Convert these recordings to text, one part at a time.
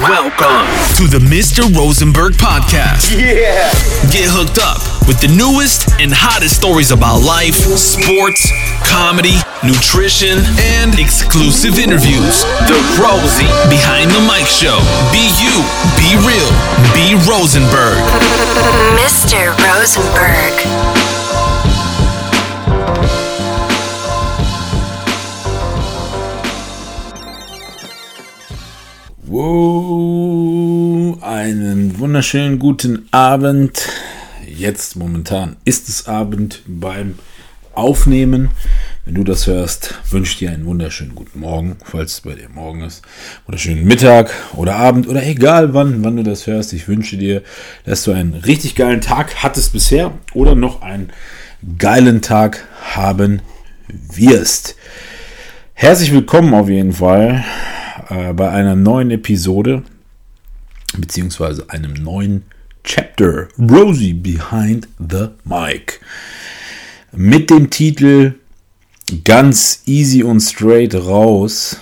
Welcome to the Mr. Rosenberg podcast. Yeah. Get hooked up with the newest and hottest stories about life, sports, comedy, nutrition, and exclusive interviews. The Rosie Behind the Mic Show. Be you, be real, be Rosenberg. Mr. Rosenberg. Wow, einen wunderschönen guten Abend. Jetzt momentan ist es Abend beim Aufnehmen. Wenn du das hörst, wünsche dir einen wunderschönen guten Morgen, falls es bei dir morgen ist. Wunderschönen Mittag oder Abend oder egal wann, wann du das hörst. Ich wünsche dir, dass du einen richtig geilen Tag hattest bisher oder noch einen geilen Tag haben wirst. Herzlich willkommen auf jeden Fall äh, bei einer neuen Episode, beziehungsweise einem neuen Chapter Rosie Behind the Mic. Mit dem Titel Ganz easy und straight raus,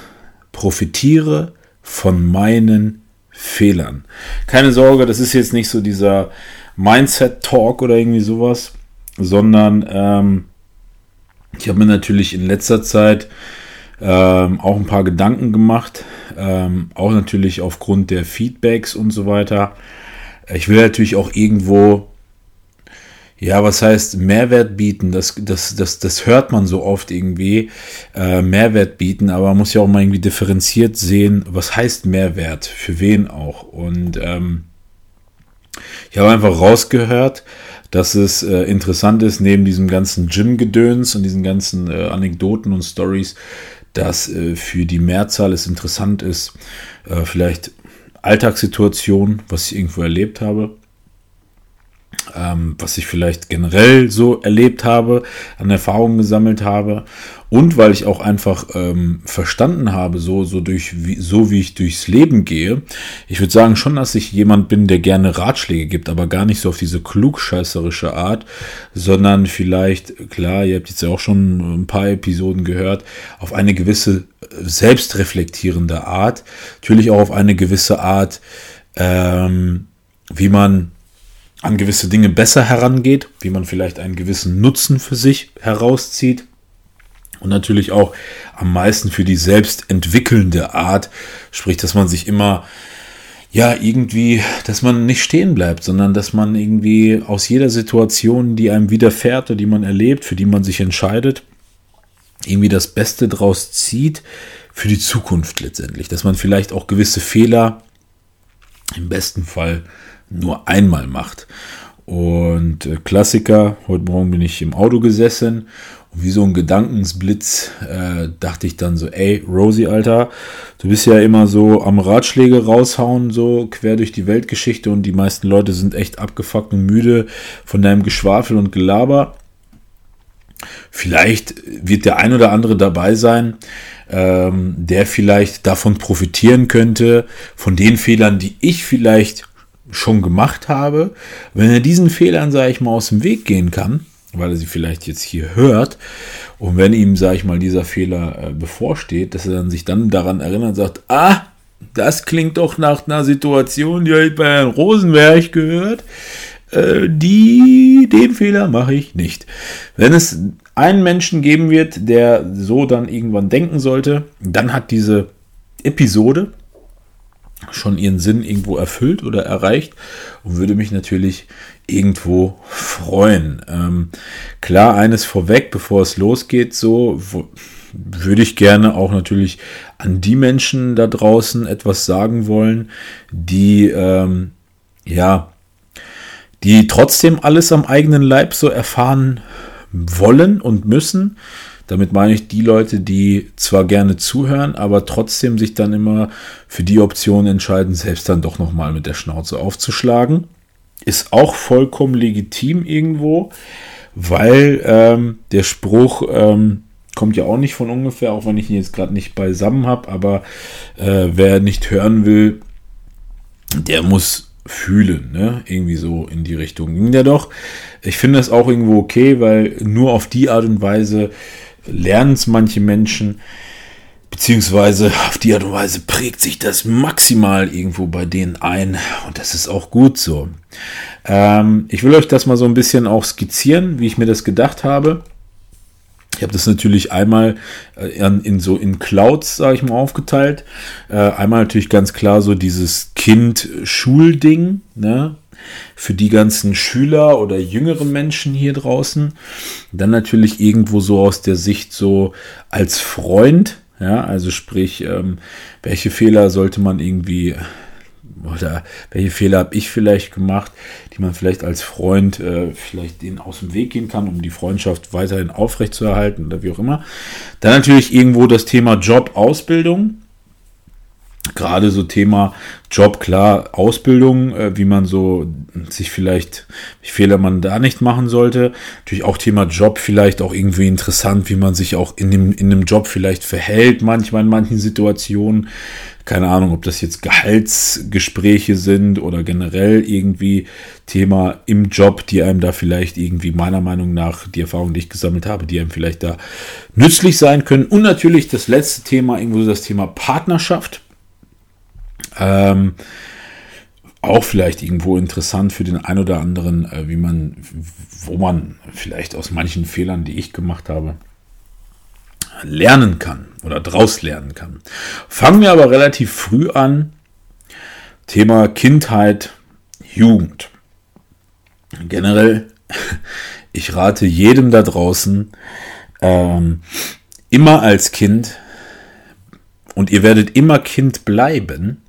profitiere von meinen Fehlern. Keine Sorge, das ist jetzt nicht so dieser Mindset-Talk oder irgendwie sowas, sondern ähm, ich habe mir natürlich in letzter Zeit ähm, auch ein paar Gedanken gemacht, ähm, auch natürlich aufgrund der Feedbacks und so weiter. Ich will natürlich auch irgendwo, ja, was heißt Mehrwert bieten? Das, das, das, das hört man so oft irgendwie, äh, Mehrwert bieten, aber man muss ja auch mal irgendwie differenziert sehen, was heißt Mehrwert, für wen auch. Und ähm, ich habe einfach rausgehört, dass es äh, interessant ist, neben diesem ganzen Gym-Gedöns und diesen ganzen äh, Anekdoten und Stories, dass äh, für die Mehrzahl es interessant ist, äh, vielleicht Alltagssituationen, was ich irgendwo erlebt habe, ähm, was ich vielleicht generell so erlebt habe, an Erfahrungen gesammelt habe und weil ich auch einfach ähm, verstanden habe, so, so, durch, wie, so wie ich durchs Leben gehe. Ich würde sagen schon, dass ich jemand bin, der gerne Ratschläge gibt, aber gar nicht so auf diese klugscheißerische Art, sondern vielleicht, klar, ihr habt jetzt ja auch schon ein paar Episoden gehört, auf eine gewisse selbstreflektierende Art, natürlich auch auf eine gewisse Art, ähm, wie man an gewisse Dinge besser herangeht, wie man vielleicht einen gewissen Nutzen für sich herauszieht und natürlich auch am meisten für die selbstentwickelnde Art, sprich, dass man sich immer ja, irgendwie, dass man nicht stehen bleibt, sondern dass man irgendwie aus jeder Situation, die einem widerfährt oder die man erlebt, für die man sich entscheidet, irgendwie das Beste draus zieht für die Zukunft letztendlich. Dass man vielleicht auch gewisse Fehler im besten Fall nur einmal macht. Und äh, Klassiker, heute Morgen bin ich im Auto gesessen und wie so ein Gedankensblitz äh, dachte ich dann so, ey, Rosie, Alter, du bist ja immer so am Ratschläge raushauen, so quer durch die Weltgeschichte und die meisten Leute sind echt abgefuckt und müde von deinem Geschwafel und Gelaber. Vielleicht wird der ein oder andere dabei sein, ähm, der vielleicht davon profitieren könnte, von den Fehlern, die ich vielleicht schon gemacht habe. Wenn er diesen Fehlern, sage ich mal, aus dem Weg gehen kann, weil er sie vielleicht jetzt hier hört. Und wenn ihm, sage ich mal, dieser Fehler äh, bevorsteht, dass er dann sich dann daran erinnert und sagt, ah, das klingt doch nach einer Situation, die ich bei Herrn Rosenberg gehört. Äh, die, den Fehler mache ich nicht. Wenn es einen Menschen geben wird, der so dann irgendwann denken sollte, dann hat diese Episode schon ihren Sinn irgendwo erfüllt oder erreicht und würde mich natürlich irgendwo freuen. Ähm, klar, eines vorweg, bevor es losgeht, so würde ich gerne auch natürlich an die Menschen da draußen etwas sagen wollen, die ähm, ja, die trotzdem alles am eigenen Leib so erfahren wollen und müssen. Damit meine ich die Leute, die zwar gerne zuhören, aber trotzdem sich dann immer für die Option entscheiden, selbst dann doch nochmal mit der Schnauze aufzuschlagen ist auch vollkommen legitim irgendwo, weil ähm, der Spruch ähm, kommt ja auch nicht von ungefähr, auch wenn ich ihn jetzt gerade nicht beisammen habe, aber äh, wer nicht hören will, der muss fühlen, ne? Irgendwie so in die Richtung ging der doch. Ich finde das auch irgendwo okay, weil nur auf die Art und Weise lernen es manche Menschen, beziehungsweise auf die Art und Weise prägt sich das maximal irgendwo bei denen ein und das ist auch gut so. Ähm, ich will euch das mal so ein bisschen auch skizzieren, wie ich mir das gedacht habe. Ich habe das natürlich einmal äh, in, so in Clouds, sage ich mal, aufgeteilt. Äh, einmal natürlich ganz klar so dieses Kind-Schulding, ne? Für die ganzen Schüler oder jüngeren Menschen hier draußen. Dann natürlich irgendwo so aus der Sicht so als Freund, ja, also sprich, ähm, welche Fehler sollte man irgendwie oder welche Fehler habe ich vielleicht gemacht, die man vielleicht als Freund äh, vielleicht denen aus dem Weg gehen kann, um die Freundschaft weiterhin aufrechtzuerhalten oder wie auch immer. Dann natürlich irgendwo das Thema Job, Ausbildung. Gerade so Thema Job, klar, Ausbildung, äh, wie man so sich vielleicht, welche Fehler man da nicht machen sollte. Natürlich auch Thema Job, vielleicht auch irgendwie interessant, wie man sich auch in dem, in dem Job vielleicht verhält, manchmal in manchen Situationen keine Ahnung, ob das jetzt Gehaltsgespräche sind oder generell irgendwie Thema im Job, die einem da vielleicht irgendwie meiner Meinung nach die Erfahrung, die ich gesammelt habe, die einem vielleicht da nützlich sein können. Und natürlich das letzte Thema, irgendwo das Thema Partnerschaft. Ähm, auch vielleicht irgendwo interessant für den ein oder anderen, äh, wie man, wo man vielleicht aus manchen Fehlern, die ich gemacht habe, lernen kann oder draus lernen kann. Fangen wir aber relativ früh an. Thema Kindheit, Jugend. Generell, ich rate jedem da draußen, ähm, immer als Kind, und ihr werdet immer Kind bleiben,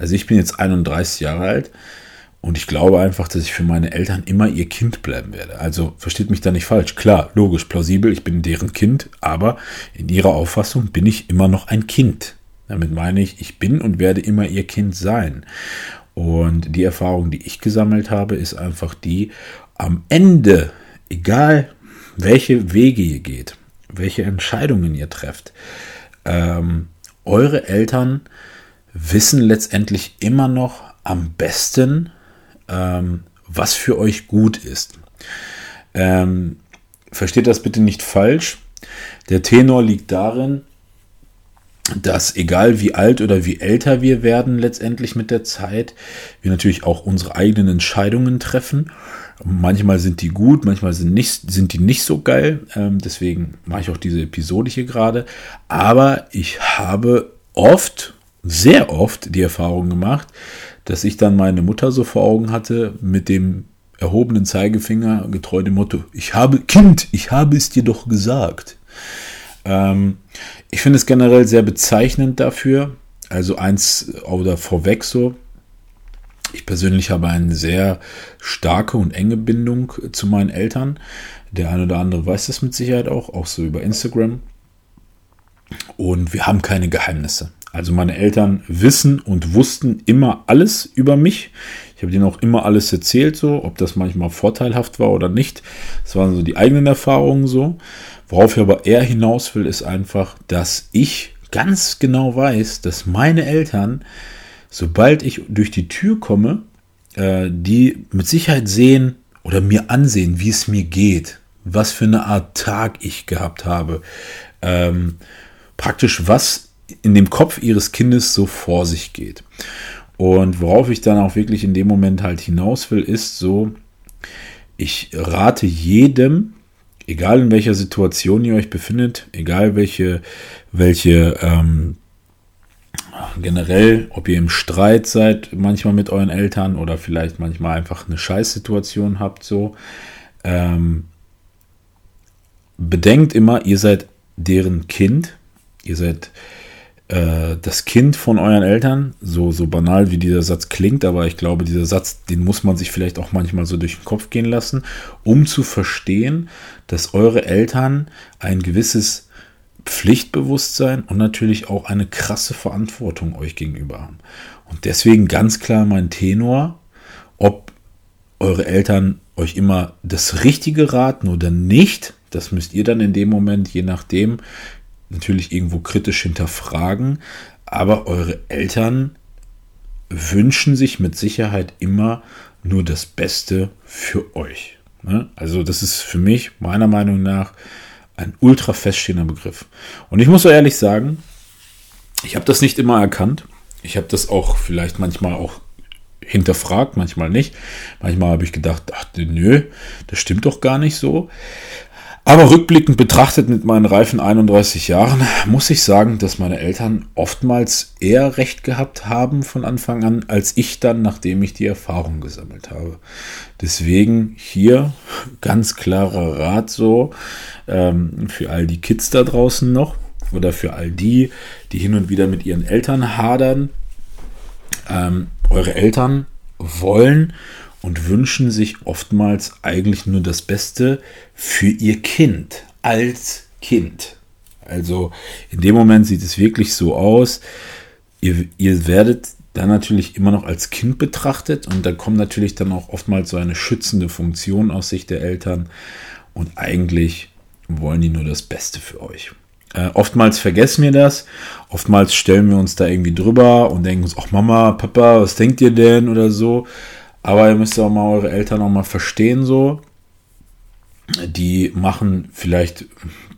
also ich bin jetzt 31 Jahre alt, und ich glaube einfach, dass ich für meine Eltern immer ihr Kind bleiben werde. Also versteht mich da nicht falsch. Klar, logisch, plausibel, ich bin deren Kind, aber in ihrer Auffassung bin ich immer noch ein Kind. Damit meine ich, ich bin und werde immer ihr Kind sein. Und die Erfahrung, die ich gesammelt habe, ist einfach die, am Ende, egal welche Wege ihr geht, welche Entscheidungen ihr trefft, ähm, eure Eltern wissen letztendlich immer noch am besten, ähm, was für euch gut ist. Ähm, versteht das bitte nicht falsch. Der Tenor liegt darin, dass egal wie alt oder wie älter wir werden letztendlich mit der Zeit, wir natürlich auch unsere eigenen Entscheidungen treffen. Manchmal sind die gut, manchmal sind, nicht, sind die nicht so geil. Ähm, deswegen mache ich auch diese Episode hier gerade. Aber ich habe oft, sehr oft die Erfahrung gemacht, dass ich dann meine Mutter so vor Augen hatte mit dem erhobenen Zeigefinger, getreu dem Motto, ich habe, Kind, ich habe es dir doch gesagt. Ähm, ich finde es generell sehr bezeichnend dafür. Also eins oder vorweg so. Ich persönlich habe eine sehr starke und enge Bindung zu meinen Eltern. Der eine oder andere weiß das mit Sicherheit auch, auch so über Instagram. Und wir haben keine Geheimnisse. Also meine Eltern wissen und wussten immer alles über mich. Ich habe denen auch immer alles erzählt, so, ob das manchmal vorteilhaft war oder nicht. Das waren so die eigenen Erfahrungen so. Worauf ich aber eher hinaus will, ist einfach, dass ich ganz genau weiß, dass meine Eltern, sobald ich durch die Tür komme, äh, die mit Sicherheit sehen oder mir ansehen, wie es mir geht, was für eine Art Tag ich gehabt habe, ähm, praktisch was in dem Kopf ihres Kindes so vor sich geht. Und worauf ich dann auch wirklich in dem Moment halt hinaus will, ist so, ich rate jedem, egal in welcher Situation ihr euch befindet, egal welche, welche ähm, generell, ob ihr im Streit seid, manchmal mit euren Eltern oder vielleicht manchmal einfach eine Scheißsituation habt, so, ähm, bedenkt immer, ihr seid deren Kind, ihr seid äh, das Kind von euren Eltern, so, so banal wie dieser Satz klingt, aber ich glaube, dieser Satz, den muss man sich vielleicht auch manchmal so durch den Kopf gehen lassen, um zu verstehen, dass eure Eltern ein gewisses Pflichtbewusstsein und natürlich auch eine krasse Verantwortung euch gegenüber haben. Und deswegen ganz klar mein Tenor, ob eure Eltern euch immer das Richtige raten oder nicht, das müsst ihr dann in dem Moment, je nachdem, natürlich irgendwo kritisch hinterfragen, aber eure Eltern wünschen sich mit Sicherheit immer nur das Beste für euch. Ne? Also das ist für mich meiner Meinung nach ein ultra feststehender Begriff. Und ich muss so ehrlich sagen, ich habe das nicht immer erkannt. Ich habe das auch vielleicht manchmal auch hinterfragt, manchmal nicht. Manchmal habe ich gedacht, ach nö, das stimmt doch gar nicht so. Aber rückblickend betrachtet mit meinen reifen 31 Jahren muss ich sagen, dass meine Eltern oftmals eher recht gehabt haben von Anfang an, als ich dann, nachdem ich die Erfahrung gesammelt habe. Deswegen hier ganz klarer Rat so ähm, für all die Kids da draußen noch oder für all die, die hin und wieder mit ihren Eltern hadern. Ähm, eure Eltern wollen und wünschen sich oftmals eigentlich nur das Beste für ihr Kind als Kind. Also in dem Moment sieht es wirklich so aus, ihr, ihr werdet dann natürlich immer noch als Kind betrachtet und da kommt natürlich dann auch oftmals so eine schützende Funktion aus Sicht der Eltern und eigentlich wollen die nur das Beste für euch. Äh, oftmals vergessen wir das, oftmals stellen wir uns da irgendwie drüber und denken uns, ach Mama, Papa, was denkt ihr denn oder so. Aber ihr müsst auch mal eure Eltern auch mal verstehen so. Die machen vielleicht,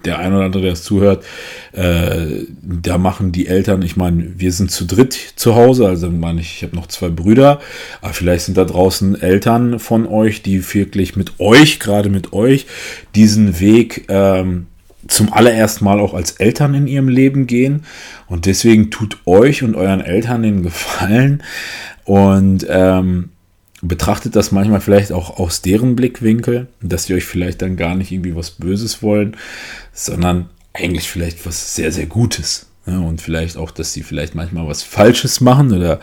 der ein oder andere, der es zuhört, äh, da machen die Eltern, ich meine, wir sind zu dritt zu Hause, also meine ich, ich habe noch zwei Brüder, aber vielleicht sind da draußen Eltern von euch, die wirklich mit euch, gerade mit euch, diesen Weg ähm, zum allerersten Mal auch als Eltern in ihrem Leben gehen. Und deswegen tut euch und euren Eltern den Gefallen und ähm, betrachtet das manchmal vielleicht auch aus deren Blickwinkel, dass sie euch vielleicht dann gar nicht irgendwie was Böses wollen, sondern eigentlich vielleicht was sehr, sehr Gutes. Ja, und vielleicht auch, dass sie vielleicht manchmal was Falsches machen oder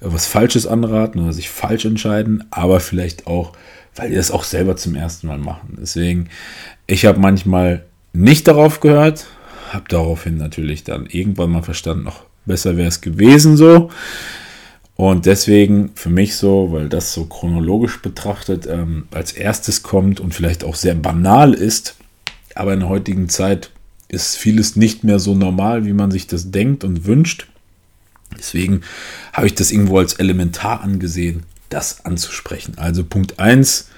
was Falsches anraten oder sich falsch entscheiden, aber vielleicht auch, weil die das auch selber zum ersten Mal machen. Deswegen, ich habe manchmal nicht darauf gehört, habe daraufhin natürlich dann irgendwann mal verstanden, noch besser wäre es gewesen so. Und deswegen für mich so, weil das so chronologisch betrachtet ähm, als erstes kommt und vielleicht auch sehr banal ist, aber in der heutigen Zeit ist vieles nicht mehr so normal, wie man sich das denkt und wünscht. Deswegen habe ich das irgendwo als elementar angesehen, das anzusprechen. Also Punkt 1,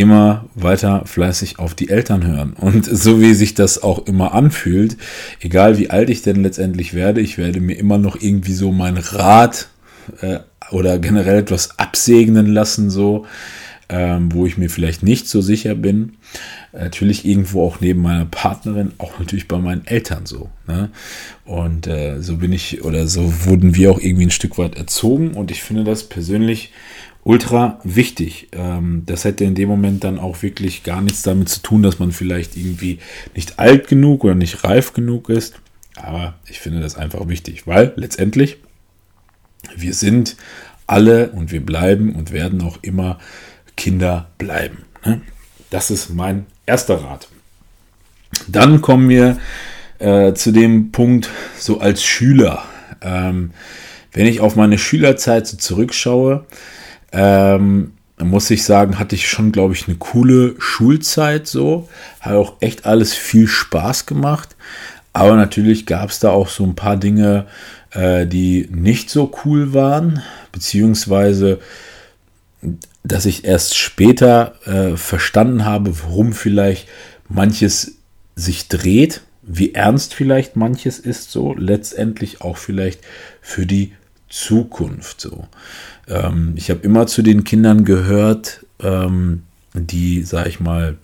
immer weiter fleißig auf die Eltern hören. Und so wie sich das auch immer anfühlt, egal wie alt ich denn letztendlich werde, ich werde mir immer noch irgendwie so mein Rat äh, oder generell etwas absegnen lassen, so, ähm, wo ich mir vielleicht nicht so sicher bin. Natürlich irgendwo auch neben meiner Partnerin, auch natürlich bei meinen Eltern so. Ne? Und äh, so bin ich oder so wurden wir auch irgendwie ein Stück weit erzogen und ich finde das persönlich ultra wichtig. Ähm, das hätte in dem Moment dann auch wirklich gar nichts damit zu tun, dass man vielleicht irgendwie nicht alt genug oder nicht reif genug ist. Aber ich finde das einfach wichtig, weil letztendlich wir sind alle und wir bleiben und werden auch immer Kinder bleiben. Ne? Das ist mein erster Rat. Dann kommen wir äh, zu dem Punkt so als Schüler. Ähm, wenn ich auf meine Schülerzeit so zurückschaue, ähm, muss ich sagen, hatte ich schon, glaube ich, eine coole Schulzeit so. Hat auch echt alles viel Spaß gemacht. Aber natürlich gab es da auch so ein paar Dinge, äh, die nicht so cool waren, beziehungsweise dass ich erst später äh, verstanden habe, worum vielleicht manches sich dreht, wie ernst vielleicht manches ist, so letztendlich auch vielleicht für die Zukunft so. Ähm, ich habe immer zu den Kindern gehört, ähm, die, sag ich mal,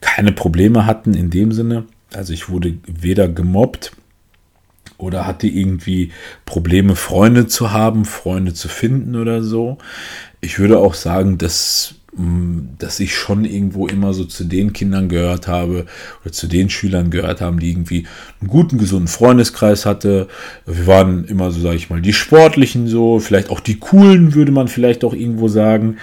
keine Probleme hatten in dem Sinne. Also ich wurde weder gemobbt oder hatte irgendwie Probleme, Freunde zu haben, Freunde zu finden oder so. Ich würde auch sagen, dass dass ich schon irgendwo immer so zu den Kindern gehört habe oder zu den Schülern gehört haben, die irgendwie einen guten, gesunden Freundeskreis hatte. Wir waren immer so, sage ich mal, die Sportlichen so, vielleicht auch die Coolen, würde man vielleicht auch irgendwo sagen.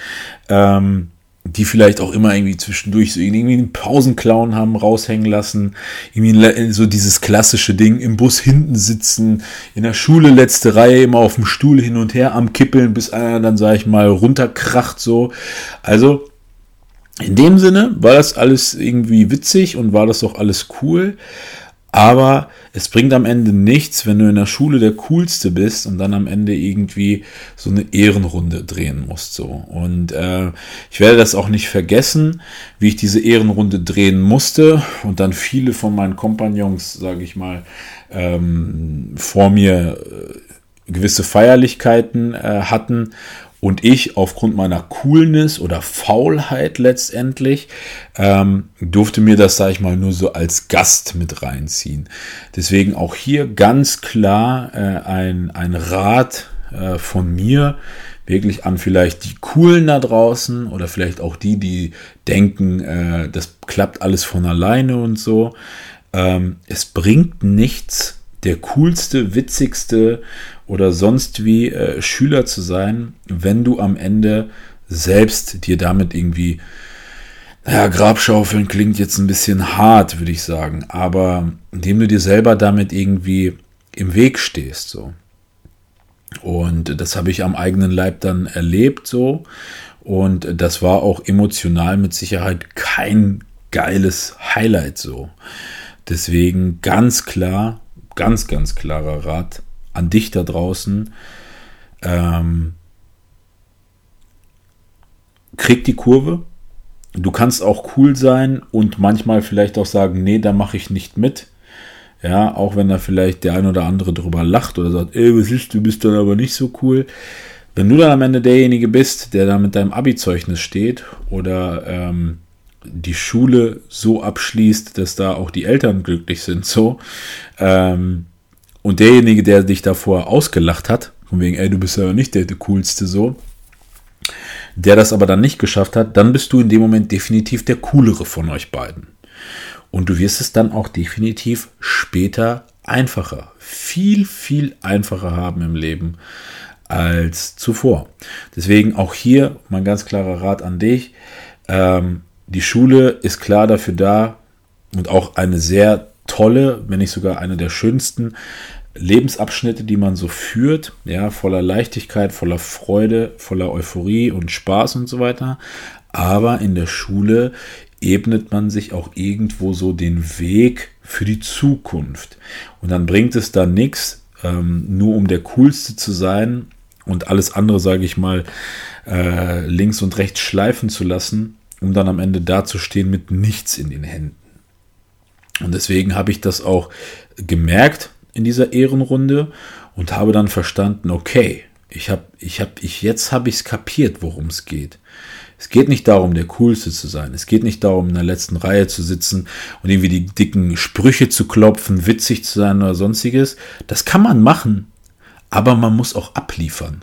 Ähm, die vielleicht auch immer irgendwie zwischendurch so irgendwie einen Pausenclown haben raushängen lassen. Irgendwie so dieses klassische Ding im Bus hinten sitzen, in der Schule letzte Reihe immer auf dem Stuhl hin und her am Kippeln, bis einer dann, sag ich mal, runterkracht so. Also, in dem Sinne war das alles irgendwie witzig und war das auch alles cool. Aber es bringt am Ende nichts, wenn du in der Schule der Coolste bist und dann am Ende irgendwie so eine Ehrenrunde drehen musst. So. Und äh, ich werde das auch nicht vergessen, wie ich diese Ehrenrunde drehen musste und dann viele von meinen Kompagnons, sage ich mal, ähm, vor mir äh, gewisse Feierlichkeiten äh, hatten und ich aufgrund meiner Coolness oder Faulheit letztendlich ähm, durfte mir das, sage ich mal, nur so als Gast mit reinziehen. Deswegen auch hier ganz klar äh, ein, ein Rat äh, von mir, wirklich an vielleicht die Coolen da draußen oder vielleicht auch die, die denken, äh, das klappt alles von alleine und so. Ähm, es bringt nichts, der coolste, witzigste oder sonst wie äh, Schüler zu sein, wenn du am Ende selbst dir damit irgendwie, naja, Grabschaufeln klingt jetzt ein bisschen hart, würde ich sagen, aber indem du dir selber damit irgendwie im Weg stehst, so. Und das habe ich am eigenen Leib dann erlebt, so. Und das war auch emotional mit Sicherheit kein geiles Highlight, so. Deswegen ganz klar, ganz, ganz klarer Rat an dich da draußen. Ähm, krieg die Kurve. Du kannst auch cool sein und manchmal vielleicht auch sagen, nee, da mache ich nicht mit. Ja, auch wenn da vielleicht der ein oder andere drüber lacht oder sagt, ey, was ist, du bist dann aber nicht so cool. Wenn du dann am Ende derjenige bist, der da mit deinem Abi-Zeugnis steht oder ähm, die Schule so abschließt, dass da auch die Eltern glücklich sind, so, ähm, und derjenige, der dich davor ausgelacht hat, von wegen, ey, du bist ja nicht der, der coolste so, der das aber dann nicht geschafft hat, dann bist du in dem Moment definitiv der coolere von euch beiden. Und du wirst es dann auch definitiv später einfacher, viel, viel einfacher haben im Leben als zuvor. Deswegen auch hier mein ganz klarer Rat an dich. Ähm, die Schule ist klar dafür da und auch eine sehr tolle, wenn nicht sogar eine der schönsten Lebensabschnitte, die man so führt, ja, voller Leichtigkeit, voller Freude, voller Euphorie und Spaß und so weiter. Aber in der Schule ebnet man sich auch irgendwo so den Weg für die Zukunft. Und dann bringt es da nichts, ähm, nur um der Coolste zu sein und alles andere, sage ich mal, äh, links und rechts schleifen zu lassen, um dann am Ende dazustehen mit nichts in den Händen. Und deswegen habe ich das auch gemerkt, in dieser Ehrenrunde und habe dann verstanden, okay, ich habe, ich habe, ich, jetzt habe ich es kapiert, worum es geht. Es geht nicht darum, der Coolste zu sein. Es geht nicht darum, in der letzten Reihe zu sitzen und irgendwie die dicken Sprüche zu klopfen, witzig zu sein oder sonstiges. Das kann man machen, aber man muss auch abliefern.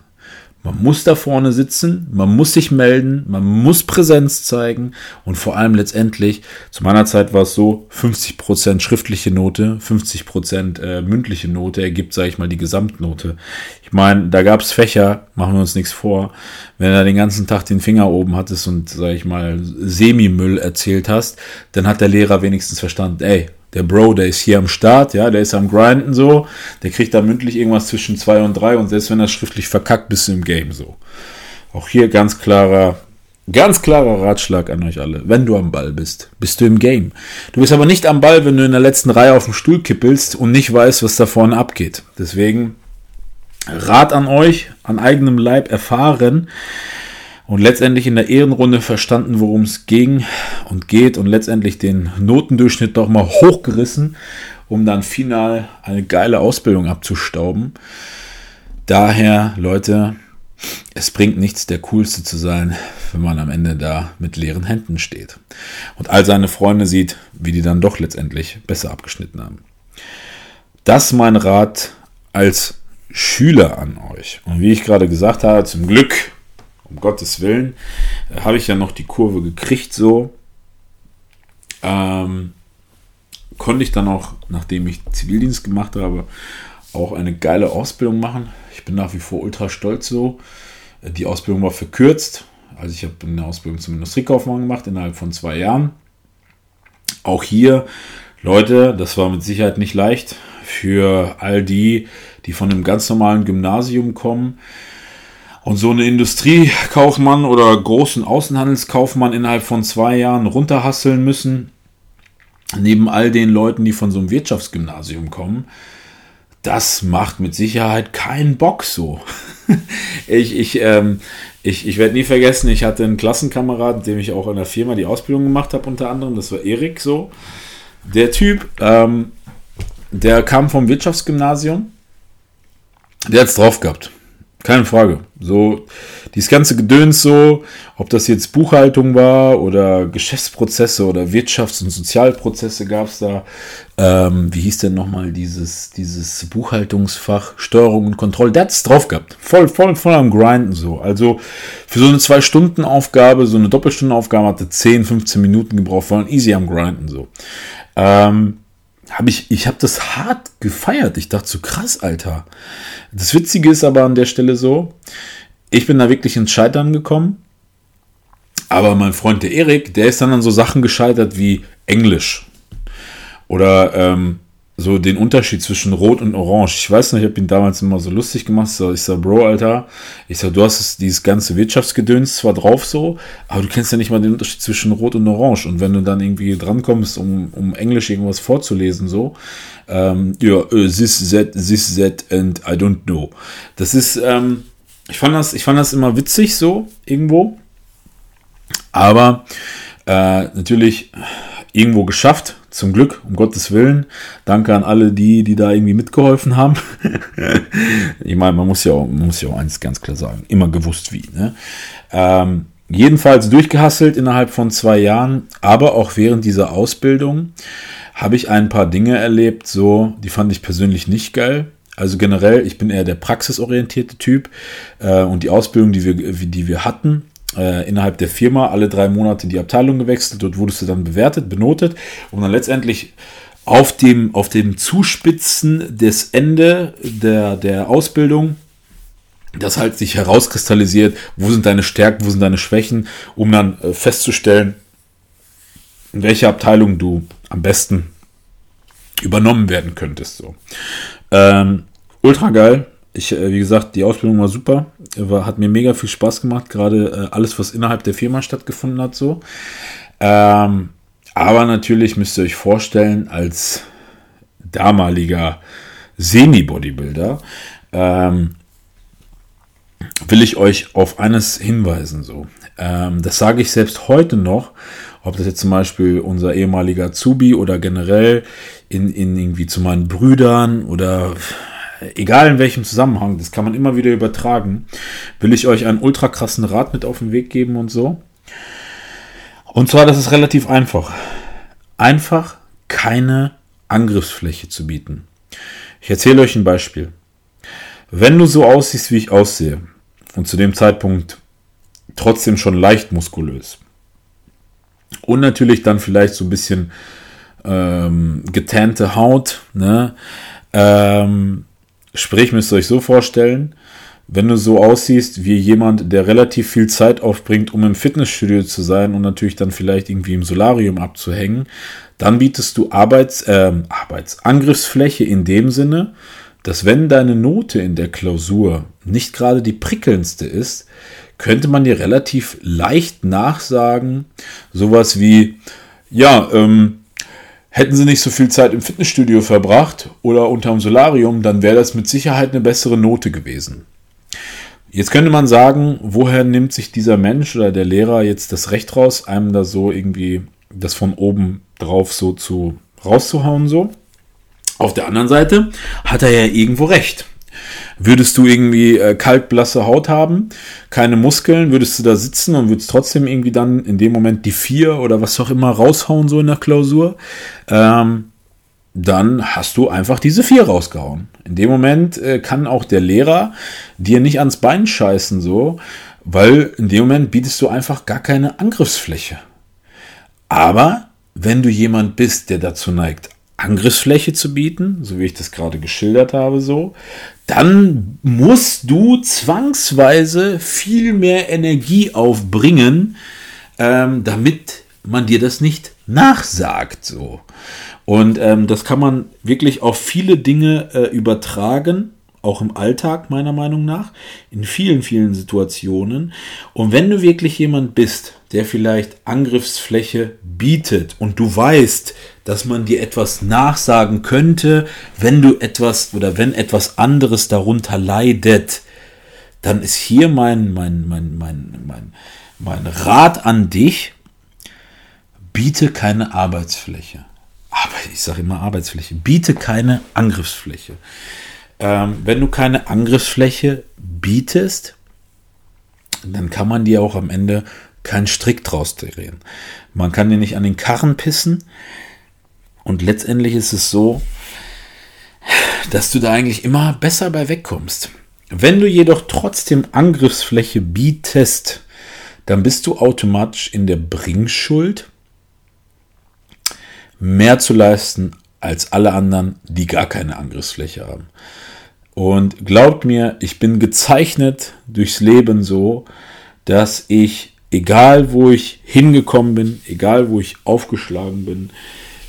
Man muss da vorne sitzen, man muss sich melden, man muss Präsenz zeigen und vor allem letztendlich, zu meiner Zeit war es so, 50% schriftliche Note, 50% äh, mündliche Note ergibt, sage ich mal, die Gesamtnote. Ich meine, da gab es Fächer, machen wir uns nichts vor, wenn du den ganzen Tag den Finger oben hattest und, sage ich mal, Semimüll erzählt hast, dann hat der Lehrer wenigstens verstanden, ey, der Bro, der ist hier am Start, ja, der ist am Grinden so, der kriegt da mündlich irgendwas zwischen zwei und drei und selbst wenn er schriftlich verkackt, bist du im Game so. Auch hier ganz klarer, ganz klarer Ratschlag an euch alle. Wenn du am Ball bist, bist du im Game. Du bist aber nicht am Ball, wenn du in der letzten Reihe auf dem Stuhl kippelst und nicht weißt, was da vorne abgeht. Deswegen Rat an euch, an eigenem Leib erfahren und letztendlich in der Ehrenrunde verstanden, worum es ging und geht und letztendlich den Notendurchschnitt doch mal hochgerissen, um dann final eine geile Ausbildung abzustauben. Daher, Leute, es bringt nichts, der Coolste zu sein, wenn man am Ende da mit leeren Händen steht und all seine Freunde sieht, wie die dann doch letztendlich besser abgeschnitten haben. Das mein Rat als Schüler an euch. Und wie ich gerade gesagt habe, zum Glück um Gottes Willen, äh, habe ich ja noch die Kurve gekriegt so. Ähm, konnte ich dann auch, nachdem ich Zivildienst gemacht habe, auch eine geile Ausbildung machen. Ich bin nach wie vor ultra stolz so. Äh, die Ausbildung war verkürzt. Also ich habe eine Ausbildung zum Industriekaufmann gemacht innerhalb von zwei Jahren. Auch hier, Leute, das war mit Sicherheit nicht leicht für all die, die von einem ganz normalen Gymnasium kommen und so eine Industriekaufmann oder großen Außenhandelskaufmann innerhalb von zwei Jahren runterhasseln müssen, neben all den Leuten, die von so einem Wirtschaftsgymnasium kommen, das macht mit Sicherheit keinen Bock so. ich ich, ähm, ich, ich werde nie vergessen, ich hatte einen Klassenkamerad, mit dem ich auch in der Firma die Ausbildung gemacht habe, unter anderem, das war Erik so. Der Typ, ähm, der kam vom Wirtschaftsgymnasium, der hat es drauf gehabt. Keine Frage. So, dieses ganze Gedöns so, ob das jetzt Buchhaltung war oder Geschäftsprozesse oder Wirtschafts- und Sozialprozesse gab es da. Ähm, wie hieß denn nochmal dieses, dieses Buchhaltungsfach, Steuerung und Kontrolle? Der hat es drauf gehabt. Voll, voll, voll am Grinden so. Also für so eine Zwei-Stunden-Aufgabe, so eine Doppelstundenaufgabe hatte 10, 15 Minuten gebraucht, voll easy am Grinden so. Ähm, habe ich, ich habe das hart gefeiert. Ich dachte so krass, Alter. Das Witzige ist aber an der Stelle so, ich bin da wirklich ins Scheitern gekommen. Aber mein Freund der Erik, der ist dann an so Sachen gescheitert wie Englisch. Oder ähm, so den Unterschied zwischen Rot und Orange. Ich weiß nicht, ich habe ihn damals immer so lustig gemacht. Ich sag, Bro, Alter, ich sag, du hast dieses ganze Wirtschaftsgedöns zwar drauf so, aber du kennst ja nicht mal den Unterschied zwischen Rot und Orange. Und wenn du dann irgendwie drankommst, um, um Englisch irgendwas vorzulesen, so, ähm, ja, uh, this, that, this, that, and I don't know. Das ist, ähm, ich fand das, ich fand das immer witzig so, irgendwo. Aber äh, natürlich irgendwo geschafft, zum Glück, um Gottes Willen. Danke an alle die, die da irgendwie mitgeholfen haben. ich meine, man muss ja auch, muss ja auch eins ganz klar sagen, immer gewusst wie. Ne? Ähm, jedenfalls durchgehasselt innerhalb von zwei Jahren, aber auch während dieser Ausbildung habe ich ein paar Dinge erlebt, so, die fand ich persönlich nicht geil. Also generell, ich bin eher der praxisorientierte Typ äh, und die Ausbildung, die wir, die wir hatten, äh, innerhalb der Firma alle drei Monate die Abteilung gewechselt. Dort wurdest du dann bewertet, benotet, um dann letztendlich auf dem, auf dem Zuspitzen des Ende der, der Ausbildung, das halt sich herauskristallisiert, wo sind deine Stärken, wo sind deine Schwächen, um dann äh, festzustellen, in welcher Abteilung du am besten übernommen werden könntest. So. Ähm, ultra geil. Ich, äh, wie gesagt, die Ausbildung war super, war, hat mir mega viel Spaß gemacht, gerade äh, alles, was innerhalb der Firma stattgefunden hat, so. Ähm, aber natürlich müsst ihr euch vorstellen, als damaliger Semi-Bodybuilder, ähm, will ich euch auf eines hinweisen, so. Ähm, das sage ich selbst heute noch, ob das jetzt zum Beispiel unser ehemaliger Zubi oder generell in, in irgendwie zu meinen Brüdern oder egal in welchem Zusammenhang, das kann man immer wieder übertragen, will ich euch einen ultra krassen Rat mit auf den Weg geben und so. Und zwar, das ist relativ einfach. Einfach keine Angriffsfläche zu bieten. Ich erzähle euch ein Beispiel. Wenn du so aussiehst, wie ich aussehe, und zu dem Zeitpunkt trotzdem schon leicht muskulös, und natürlich dann vielleicht so ein bisschen ähm, getannte Haut, ne? Ähm, Sprich, müsst ihr euch so vorstellen, wenn du so aussiehst wie jemand, der relativ viel Zeit aufbringt, um im Fitnessstudio zu sein und natürlich dann vielleicht irgendwie im Solarium abzuhängen, dann bietest du Arbeits, äh, Arbeitsangriffsfläche in dem Sinne, dass wenn deine Note in der Klausur nicht gerade die prickelndste ist, könnte man dir relativ leicht nachsagen, sowas wie, ja, ähm, Hätten sie nicht so viel Zeit im Fitnessstudio verbracht oder unterm Solarium, dann wäre das mit Sicherheit eine bessere Note gewesen. Jetzt könnte man sagen, woher nimmt sich dieser Mensch oder der Lehrer jetzt das Recht raus, einem da so irgendwie das von oben drauf so zu rauszuhauen so? Auf der anderen Seite hat er ja irgendwo recht. Würdest du irgendwie äh, kaltblasse Haut haben, keine Muskeln, würdest du da sitzen und würdest trotzdem irgendwie dann in dem Moment die vier oder was auch immer raushauen, so in der Klausur, ähm, dann hast du einfach diese vier rausgehauen. In dem Moment äh, kann auch der Lehrer dir nicht ans Bein scheißen, so, weil in dem Moment bietest du einfach gar keine Angriffsfläche. Aber wenn du jemand bist, der dazu neigt, Angriffsfläche zu bieten, so wie ich das gerade geschildert habe, so, dann musst du zwangsweise viel mehr Energie aufbringen, ähm, damit man dir das nicht nachsagt, so. Und ähm, das kann man wirklich auf viele Dinge äh, übertragen, auch im Alltag meiner Meinung nach, in vielen, vielen Situationen. Und wenn du wirklich jemand bist, der vielleicht Angriffsfläche bietet und du weißt, dass man dir etwas nachsagen könnte, wenn du etwas oder wenn etwas anderes darunter leidet, dann ist hier mein, mein, mein, mein, mein, mein Rat an dich, biete keine Arbeitsfläche. Aber ich sage immer Arbeitsfläche. Biete keine Angriffsfläche. Ähm, wenn du keine Angriffsfläche bietest, dann kann man dir auch am Ende keinen Strick draus drehen. Man kann dir nicht an den Karren pissen. Und letztendlich ist es so, dass du da eigentlich immer besser bei wegkommst. Wenn du jedoch trotzdem Angriffsfläche bietest, dann bist du automatisch in der Bringschuld, mehr zu leisten als alle anderen, die gar keine Angriffsfläche haben. Und glaubt mir, ich bin gezeichnet durchs Leben so, dass ich, egal wo ich hingekommen bin, egal wo ich aufgeschlagen bin,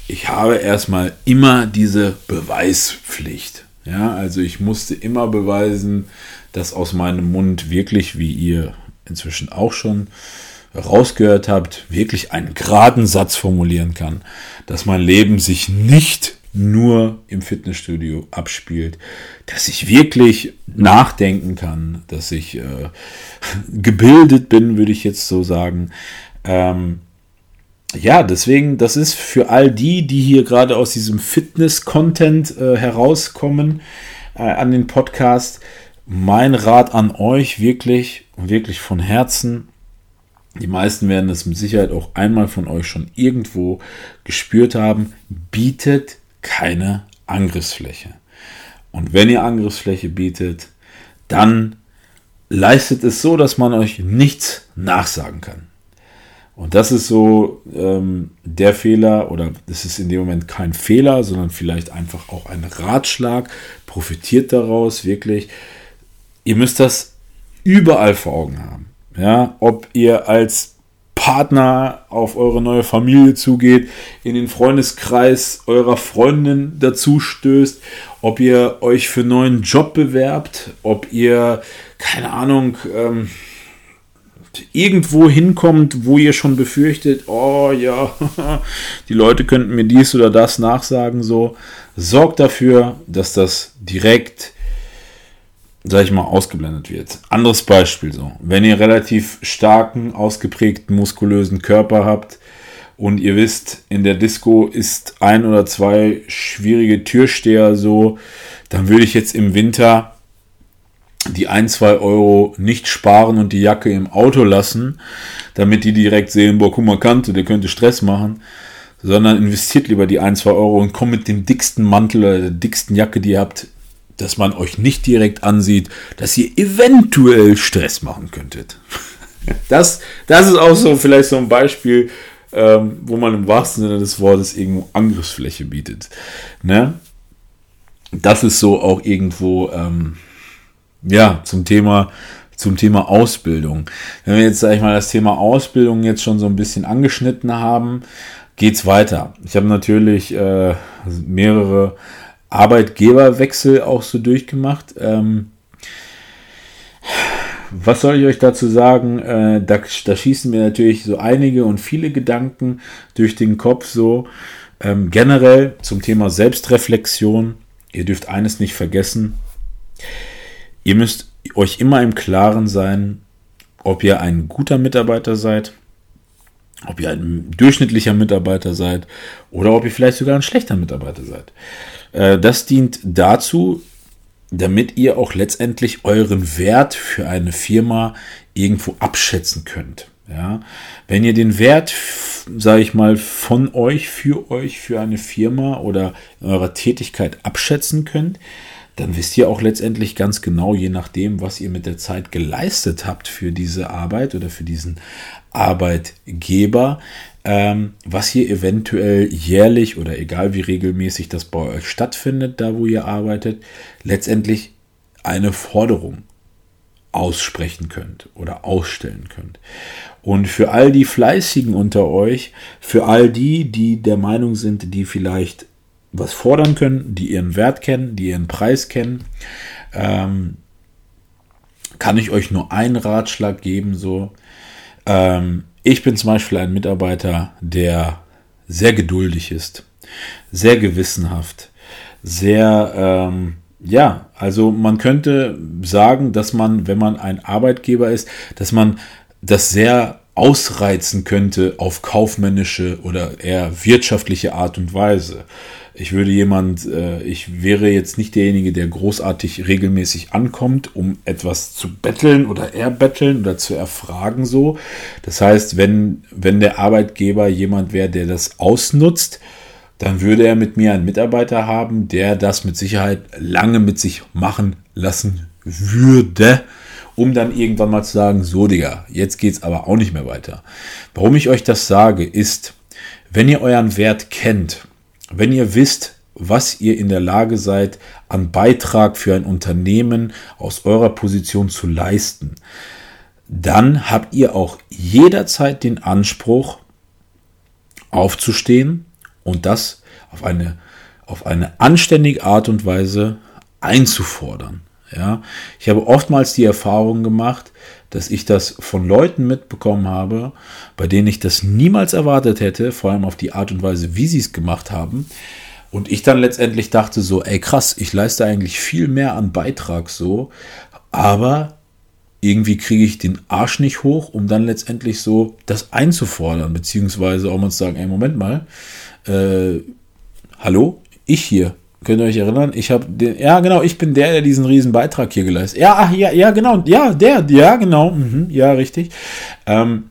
ich habe erstmal immer diese Beweispflicht. Ja, also ich musste immer beweisen, dass aus meinem Mund wirklich, wie ihr inzwischen auch schon rausgehört habt, wirklich einen geraden Satz formulieren kann, dass mein Leben sich nicht nur im Fitnessstudio abspielt, dass ich wirklich nachdenken kann, dass ich äh, gebildet bin, würde ich jetzt so sagen. Ähm, ja, deswegen, das ist für all die, die hier gerade aus diesem Fitness-Content äh, herauskommen äh, an den Podcast, mein Rat an euch wirklich, wirklich von Herzen. Die meisten werden es mit Sicherheit auch einmal von euch schon irgendwo gespürt haben. Bietet keine Angriffsfläche. Und wenn ihr Angriffsfläche bietet, dann leistet es so, dass man euch nichts nachsagen kann. Und das ist so ähm, der Fehler, oder das ist in dem Moment kein Fehler, sondern vielleicht einfach auch ein Ratschlag. Profitiert daraus wirklich. Ihr müsst das überall vor Augen haben. Ja, ob ihr als Partner auf eure neue Familie zugeht, in den Freundeskreis eurer Freundin dazu stößt, ob ihr euch für einen neuen Job bewerbt, ob ihr, keine Ahnung, ähm, irgendwo hinkommt, wo ihr schon befürchtet, oh ja, die Leute könnten mir dies oder das nachsagen, so, sorgt dafür, dass das direkt sag ich mal, ausgeblendet wird. Anderes Beispiel so. Wenn ihr relativ starken, ausgeprägten, muskulösen Körper habt und ihr wisst, in der Disco ist ein oder zwei schwierige Türsteher so, dann würde ich jetzt im Winter die ein, zwei Euro nicht sparen und die Jacke im Auto lassen, damit die direkt sehen, boah, guck mal, Kante, der könnte Stress machen, sondern investiert lieber die ein, zwei Euro und kommt mit dem dicksten Mantel oder der dicksten Jacke, die ihr habt, dass man euch nicht direkt ansieht, dass ihr eventuell Stress machen könntet. Das, das ist auch so vielleicht so ein Beispiel, ähm, wo man im wahrsten Sinne des Wortes irgendwo Angriffsfläche bietet. Ne? Das ist so auch irgendwo ähm, ja zum Thema zum Thema Ausbildung. Wenn wir jetzt sag ich mal das Thema Ausbildung jetzt schon so ein bisschen angeschnitten haben, geht's weiter. Ich habe natürlich äh, mehrere Arbeitgeberwechsel auch so durchgemacht. Ähm, was soll ich euch dazu sagen? Äh, da, da, schießen mir natürlich so einige und viele Gedanken durch den Kopf so. Ähm, generell zum Thema Selbstreflexion. Ihr dürft eines nicht vergessen. Ihr müsst euch immer im Klaren sein, ob ihr ein guter Mitarbeiter seid, ob ihr ein durchschnittlicher Mitarbeiter seid oder ob ihr vielleicht sogar ein schlechter Mitarbeiter seid. Äh, das dient dazu, damit ihr auch letztendlich euren Wert für eine Firma irgendwo abschätzen könnt. Ja, wenn ihr den Wert, sage ich mal, von euch, für euch, für eine Firma oder eurer Tätigkeit abschätzen könnt, dann wisst ihr auch letztendlich ganz genau, je nachdem, was ihr mit der Zeit geleistet habt für diese Arbeit oder für diesen Arbeitgeber, ähm, was hier eventuell jährlich oder egal wie regelmäßig das bei euch stattfindet, da wo ihr arbeitet, letztendlich eine Forderung aussprechen könnt oder ausstellen könnt. Und für all die Fleißigen unter euch, für all die, die der Meinung sind, die vielleicht was fordern können, die ihren Wert kennen, die ihren Preis kennen, ähm, kann ich euch nur einen Ratschlag geben. So, ähm, ich bin zum Beispiel ein Mitarbeiter, der sehr geduldig ist, sehr gewissenhaft, sehr ähm, ja, also man könnte sagen, dass man, wenn man ein Arbeitgeber ist, dass man das sehr ausreizen könnte auf kaufmännische oder eher wirtschaftliche Art und Weise. Ich würde jemand, äh, ich wäre jetzt nicht derjenige, der großartig regelmäßig ankommt, um etwas zu betteln oder erbetteln oder zu erfragen so. Das heißt, wenn, wenn der Arbeitgeber jemand wäre, der das ausnutzt, dann würde er mit mir einen Mitarbeiter haben, der das mit Sicherheit lange mit sich machen lassen würde, um dann irgendwann mal zu sagen, so Digga, jetzt geht's aber auch nicht mehr weiter. Warum ich euch das sage, ist, wenn ihr euren Wert kennt, wenn ihr wisst, was ihr in der Lage seid, an Beitrag für ein Unternehmen aus eurer Position zu leisten, dann habt ihr auch jederzeit den Anspruch, aufzustehen, und das auf eine, auf eine anständige Art und Weise einzufordern. Ja, ich habe oftmals die Erfahrung gemacht, dass ich das von Leuten mitbekommen habe, bei denen ich das niemals erwartet hätte, vor allem auf die Art und Weise, wie sie es gemacht haben. Und ich dann letztendlich dachte so, ey krass, ich leiste eigentlich viel mehr an Beitrag so, aber irgendwie kriege ich den Arsch nicht hoch, um dann letztendlich so das einzufordern, beziehungsweise auch mal zu sagen, ey, Moment mal, äh, hallo, ich hier. Könnt ihr euch erinnern? Ich habe den, ja genau, ich bin der, der diesen riesen Beitrag hier geleistet. Ja, ach, ja, ja, genau, ja, der, ja, genau, mhm, ja, richtig. Ähm,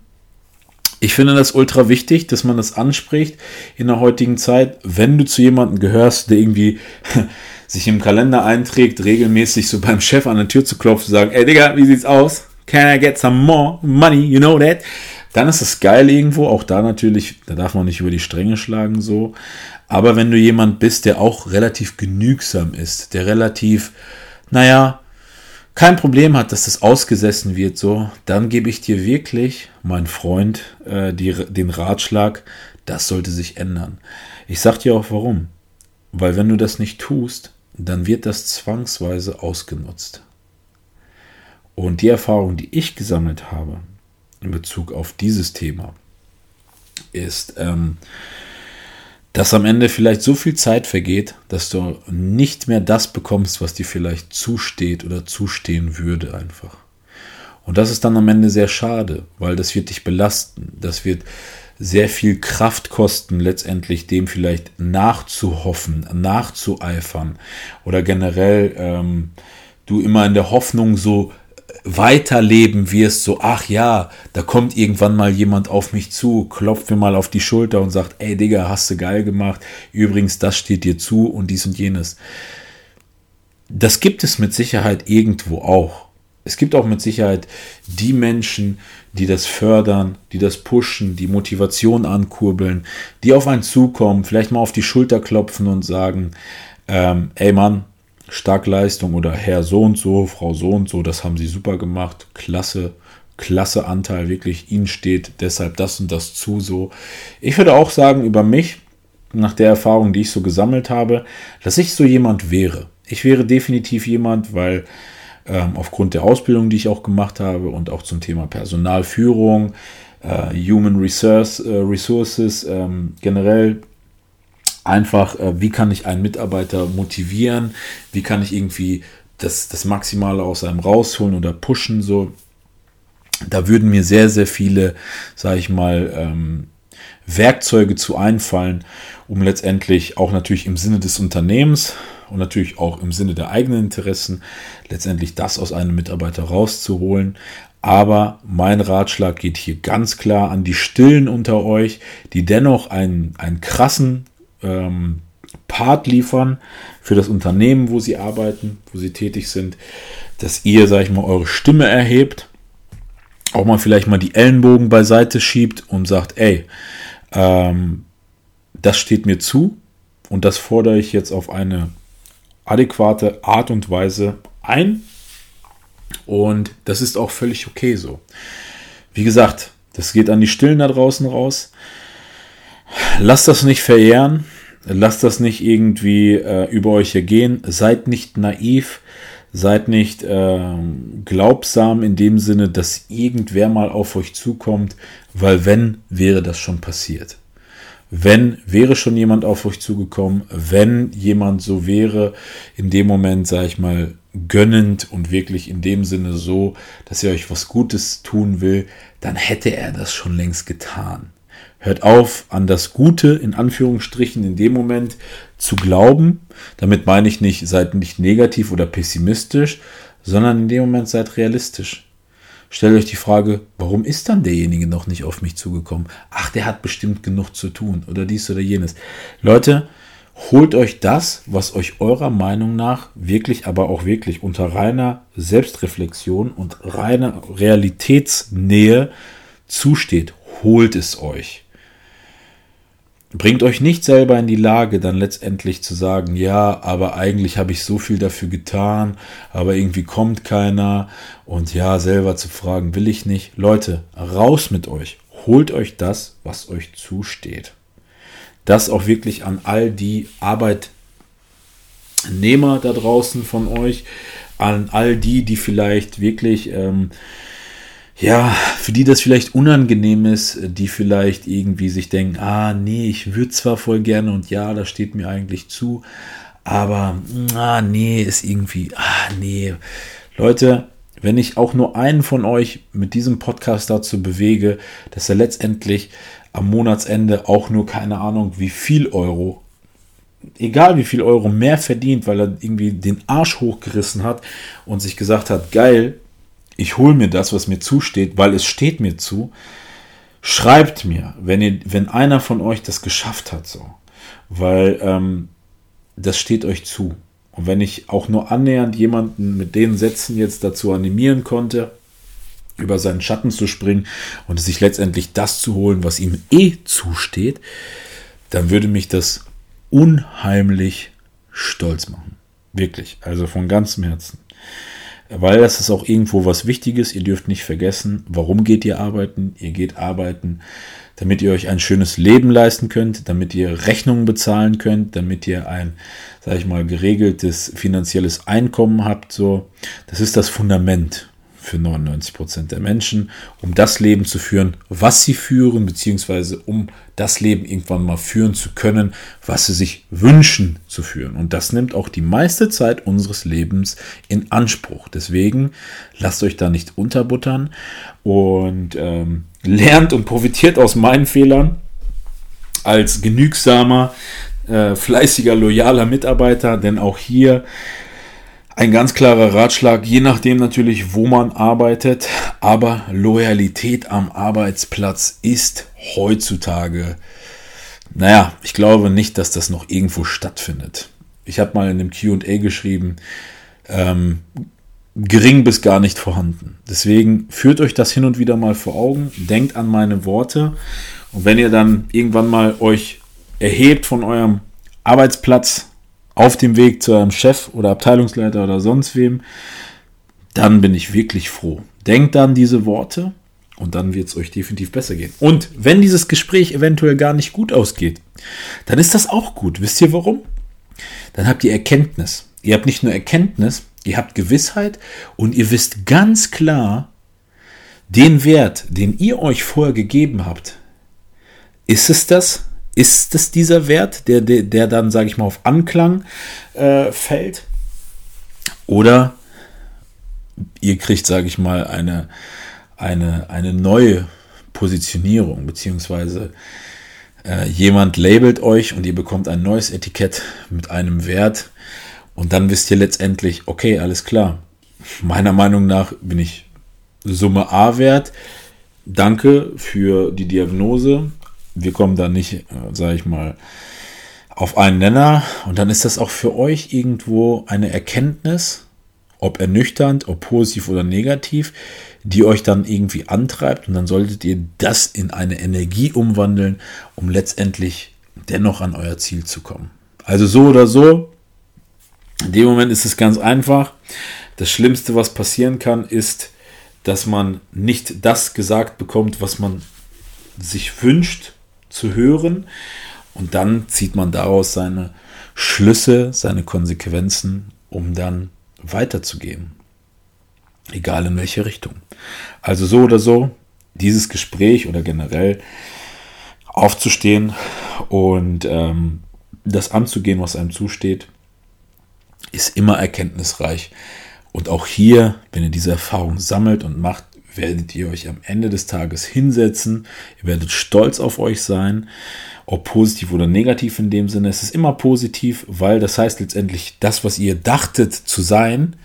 ich finde das ultra wichtig, dass man das anspricht in der heutigen Zeit, wenn du zu jemandem gehörst, der irgendwie sich im Kalender einträgt, regelmäßig so beim Chef an der Tür zu klopfen und sagen, ey Digga, wie sieht's aus? Can I get some more money? You know that? Dann ist es geil irgendwo, auch da natürlich, da darf man nicht über die Stränge schlagen so. Aber wenn du jemand bist, der auch relativ genügsam ist, der relativ, naja, kein Problem hat, dass das ausgesessen wird, so, dann gebe ich dir wirklich, mein Freund, äh, die, den Ratschlag, das sollte sich ändern. Ich sag dir auch warum. Weil wenn du das nicht tust, dann wird das zwangsweise ausgenutzt. Und die Erfahrung, die ich gesammelt habe, in Bezug auf dieses Thema ist, ähm, dass am Ende vielleicht so viel Zeit vergeht, dass du nicht mehr das bekommst, was dir vielleicht zusteht oder zustehen würde einfach. Und das ist dann am Ende sehr schade, weil das wird dich belasten. Das wird sehr viel Kraft kosten, letztendlich dem vielleicht nachzuhoffen, nachzueifern oder generell ähm, du immer in der Hoffnung so weiterleben wirst, so, ach ja, da kommt irgendwann mal jemand auf mich zu, klopft mir mal auf die Schulter und sagt, ey Digga, hast du geil gemacht, übrigens, das steht dir zu und dies und jenes. Das gibt es mit Sicherheit irgendwo auch. Es gibt auch mit Sicherheit die Menschen, die das fördern, die das pushen, die Motivation ankurbeln, die auf einen zukommen, vielleicht mal auf die Schulter klopfen und sagen, ähm, ey Mann, Starkleistung oder Herr so und so, Frau so und so, das haben sie super gemacht, klasse, klasse Anteil, wirklich, ihnen steht deshalb das und das zu, so. Ich würde auch sagen über mich, nach der Erfahrung, die ich so gesammelt habe, dass ich so jemand wäre. Ich wäre definitiv jemand, weil ähm, aufgrund der Ausbildung, die ich auch gemacht habe und auch zum Thema Personalführung, äh, Human Resource, äh, Resources, ähm, generell einfach, äh, wie kann ich einen Mitarbeiter motivieren, wie kann ich irgendwie das, das Maximale aus einem rausholen oder pushen, so. Da würden mir sehr, sehr viele, sage ich mal, ähm, Werkzeuge zu einfallen, um letztendlich auch natürlich im Sinne des Unternehmens und natürlich auch im Sinne der eigenen Interessen letztendlich das aus einem Mitarbeiter rauszuholen. Aber mein Ratschlag geht hier ganz klar an die Stillen unter euch, die dennoch einen, einen krassen ähm, Part liefern für das Unternehmen, wo sie arbeiten, wo sie tätig sind, dass ihr, sag ich mal, eure Stimme erhebt, auch mal vielleicht mal die Ellenbogen beiseite schiebt und sagt, ey, ähm, das steht mir zu und das fordere ich jetzt auf eine adäquate Art und Weise ein. Und das ist auch völlig okay so. Wie gesagt, das geht an die Stillen da draußen raus. Lasst das nicht verjähren. Lasst das nicht irgendwie äh, über euch ergehen. Seid nicht naiv. Seid nicht äh, glaubsam in dem Sinne, dass irgendwer mal auf euch zukommt, weil wenn, wäre das schon passiert. Wenn, wäre schon jemand auf euch zugekommen, wenn jemand so wäre, in dem Moment, sage ich mal, gönnend und wirklich in dem Sinne so, dass er euch was Gutes tun will, dann hätte er das schon längst getan. Hört auf, an das Gute in Anführungsstrichen in dem Moment zu glauben. Damit meine ich nicht, seid nicht negativ oder pessimistisch, sondern in dem Moment seid realistisch. Stellt euch die Frage, warum ist dann derjenige noch nicht auf mich zugekommen? Ach, der hat bestimmt genug zu tun oder dies oder jenes. Leute, holt euch das, was euch eurer Meinung nach wirklich, aber auch wirklich unter reiner Selbstreflexion und reiner Realitätsnähe zusteht. Holt es euch. Bringt euch nicht selber in die Lage, dann letztendlich zu sagen, ja, aber eigentlich habe ich so viel dafür getan, aber irgendwie kommt keiner und ja, selber zu fragen, will ich nicht. Leute, raus mit euch. Holt euch das, was euch zusteht. Das auch wirklich an all die Arbeitnehmer da draußen von euch, an all die, die vielleicht wirklich ähm, ja, für die das vielleicht unangenehm ist, die vielleicht irgendwie sich denken, ah, nee, ich würde zwar voll gerne und ja, das steht mir eigentlich zu, aber, ah, nee, ist irgendwie, ah, nee. Leute, wenn ich auch nur einen von euch mit diesem Podcast dazu bewege, dass er letztendlich am Monatsende auch nur keine Ahnung, wie viel Euro, egal wie viel Euro mehr verdient, weil er irgendwie den Arsch hochgerissen hat und sich gesagt hat, geil, ich hole mir das, was mir zusteht, weil es steht mir zu. Schreibt mir, wenn, ihr, wenn einer von euch das geschafft hat, so. Weil ähm, das steht euch zu. Und wenn ich auch nur annähernd jemanden mit den Sätzen jetzt dazu animieren konnte, über seinen Schatten zu springen und sich letztendlich das zu holen, was ihm eh zusteht, dann würde mich das unheimlich stolz machen. Wirklich. Also von ganzem Herzen weil das ist auch irgendwo was Wichtiges. Ihr dürft nicht vergessen, warum geht ihr arbeiten? Ihr geht arbeiten, damit ihr euch ein schönes Leben leisten könnt, damit ihr Rechnungen bezahlen könnt, damit ihr ein, sage ich mal, geregeltes finanzielles Einkommen habt. So, das ist das Fundament für 99 Prozent der Menschen, um das Leben zu führen, was sie führen, beziehungsweise um das Leben irgendwann mal führen zu können, was sie sich wünschen zu führen. Und das nimmt auch die meiste Zeit unseres Lebens in Anspruch. Deswegen lasst euch da nicht unterbuttern und ähm, lernt und profitiert aus meinen Fehlern als genügsamer, äh, fleißiger, loyaler Mitarbeiter, denn auch hier ein ganz klarer Ratschlag, je nachdem natürlich, wo man arbeitet, aber Loyalität am Arbeitsplatz ist heutzutage, naja, ich glaube nicht, dass das noch irgendwo stattfindet. Ich habe mal in dem QA geschrieben, ähm, gering bis gar nicht vorhanden. Deswegen führt euch das hin und wieder mal vor Augen, denkt an meine Worte und wenn ihr dann irgendwann mal euch erhebt von eurem Arbeitsplatz, auf dem Weg zu einem Chef oder Abteilungsleiter oder sonst wem, dann bin ich wirklich froh. Denkt an diese Worte und dann wird es euch definitiv besser gehen. Und wenn dieses Gespräch eventuell gar nicht gut ausgeht, dann ist das auch gut. Wisst ihr warum? Dann habt ihr Erkenntnis. Ihr habt nicht nur Erkenntnis, ihr habt Gewissheit und ihr wisst ganz klar, den Wert, den ihr euch vorher gegeben habt, ist es das, ist es dieser Wert, der, der, der dann, sage ich mal, auf Anklang äh, fällt? Oder ihr kriegt, sage ich mal, eine, eine, eine neue Positionierung, beziehungsweise äh, jemand labelt euch und ihr bekommt ein neues Etikett mit einem Wert und dann wisst ihr letztendlich, okay, alles klar. Meiner Meinung nach bin ich Summe A wert. Danke für die Diagnose wir kommen da nicht, äh, sage ich mal, auf einen Nenner. Und dann ist das auch für euch irgendwo eine Erkenntnis, ob ernüchternd, ob positiv oder negativ, die euch dann irgendwie antreibt. Und dann solltet ihr das in eine Energie umwandeln, um letztendlich dennoch an euer Ziel zu kommen. Also so oder so, in dem Moment ist es ganz einfach. Das Schlimmste, was passieren kann, ist, dass man nicht das gesagt bekommt, was man sich wünscht zu hören. Und dann zieht man daraus seine Schlüsse, seine Konsequenzen, um dann weiterzugehen. Egal in welche Richtung. Also so oder so, dieses Gespräch oder generell aufzustehen und ähm, das anzugehen, was einem zusteht, ist immer erkenntnisreich. Und auch hier, wenn ihr diese Erfahrung sammelt und macht, werdet ihr euch am Ende des Tages hinsetzen. Ihr werdet stolz auf euch sein, ob positiv oder negativ in dem Sinne. Es ist immer positiv, weil das heißt letztendlich, das, was ihr dachtet zu sein,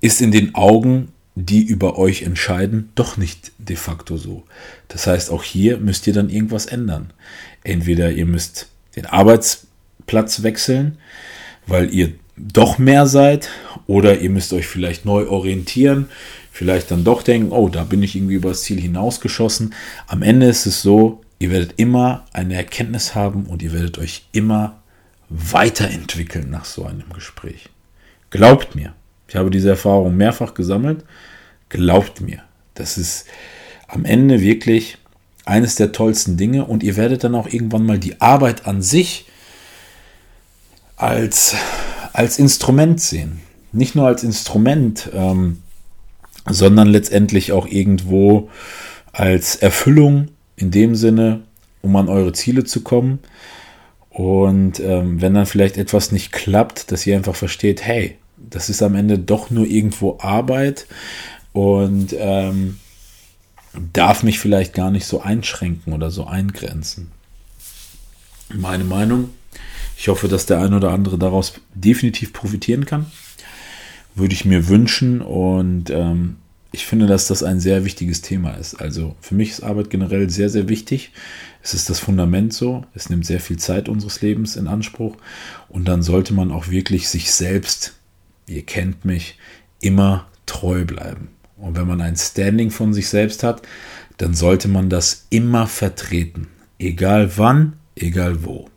ist in den Augen, die über euch entscheiden, doch nicht de facto so. Das heißt, auch hier müsst ihr dann irgendwas ändern. Entweder ihr müsst den Arbeitsplatz wechseln, weil ihr doch mehr seid, oder ihr müsst euch vielleicht neu orientieren, vielleicht dann doch denken, oh, da bin ich irgendwie über das Ziel hinausgeschossen. Am Ende ist es so, ihr werdet immer eine Erkenntnis haben und ihr werdet euch immer weiterentwickeln nach so einem Gespräch. Glaubt mir, ich habe diese Erfahrung mehrfach gesammelt. Glaubt mir, das ist am Ende wirklich eines der tollsten Dinge und ihr werdet dann auch irgendwann mal die Arbeit an sich als, als Instrument sehen. Nicht nur als Instrument, ähm, sondern letztendlich auch irgendwo als Erfüllung in dem Sinne, um an eure Ziele zu kommen. Und ähm, wenn dann vielleicht etwas nicht klappt, dass ihr einfach versteht, hey, das ist am Ende doch nur irgendwo Arbeit und ähm, darf mich vielleicht gar nicht so einschränken oder so eingrenzen. Meine Meinung. Ich hoffe, dass der ein oder andere daraus definitiv profitieren kann. Würde ich mir wünschen und ähm, ich finde, dass das ein sehr wichtiges Thema ist. Also für mich ist Arbeit generell sehr, sehr wichtig. Es ist das Fundament so. Es nimmt sehr viel Zeit unseres Lebens in Anspruch. Und dann sollte man auch wirklich sich selbst, ihr kennt mich, immer treu bleiben. Und wenn man ein Standing von sich selbst hat, dann sollte man das immer vertreten. Egal wann, egal wo.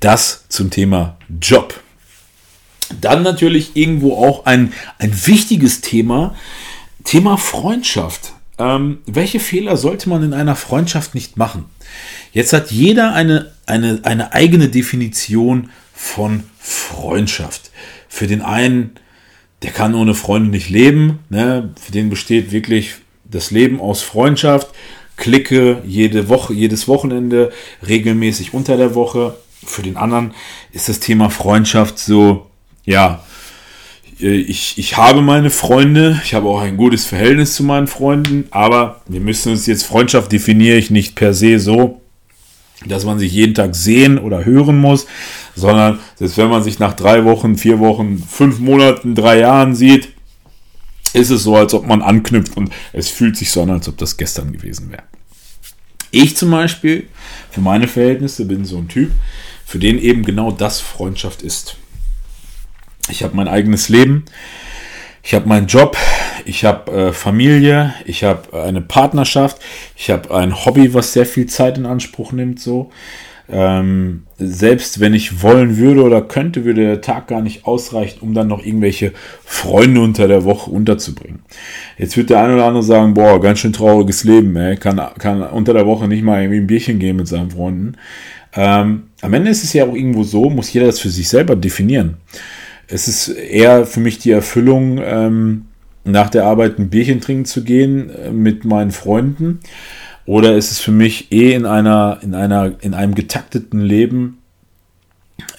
Das zum Thema Job. Dann natürlich irgendwo auch ein, ein wichtiges Thema, Thema Freundschaft. Ähm, welche Fehler sollte man in einer Freundschaft nicht machen? Jetzt hat jeder eine, eine, eine eigene Definition von Freundschaft. Für den einen der kann ohne Freunde nicht leben. Ne? Für den besteht wirklich das Leben aus Freundschaft. Klicke jede Woche, jedes Wochenende, regelmäßig unter der Woche. Für den anderen ist das Thema Freundschaft so, ja, ich, ich habe meine Freunde, ich habe auch ein gutes Verhältnis zu meinen Freunden, aber wir müssen uns jetzt, Freundschaft definiere ich nicht per se so, dass man sich jeden Tag sehen oder hören muss, sondern selbst wenn man sich nach drei Wochen, vier Wochen, fünf Monaten, drei Jahren sieht, ist es so, als ob man anknüpft und es fühlt sich so an, als ob das gestern gewesen wäre. Ich zum Beispiel, für meine Verhältnisse, bin so ein Typ, für den eben genau das Freundschaft ist. Ich habe mein eigenes Leben, ich habe meinen Job, ich habe äh, Familie, ich habe eine Partnerschaft, ich habe ein Hobby, was sehr viel Zeit in Anspruch nimmt. So, ähm, selbst wenn ich wollen würde oder könnte, würde der Tag gar nicht ausreichen, um dann noch irgendwelche Freunde unter der Woche unterzubringen. Jetzt wird der eine oder andere sagen, boah, ganz schön trauriges Leben, ey. Kann, kann unter der Woche nicht mal irgendwie ein Bierchen gehen mit seinen Freunden. Ähm, am Ende ist es ja auch irgendwo so, muss jeder das für sich selber definieren. Es ist eher für mich die Erfüllung, ähm, nach der Arbeit ein Bierchen trinken zu gehen äh, mit meinen Freunden. Oder ist es für mich eh in einer, in einer, in einem getakteten Leben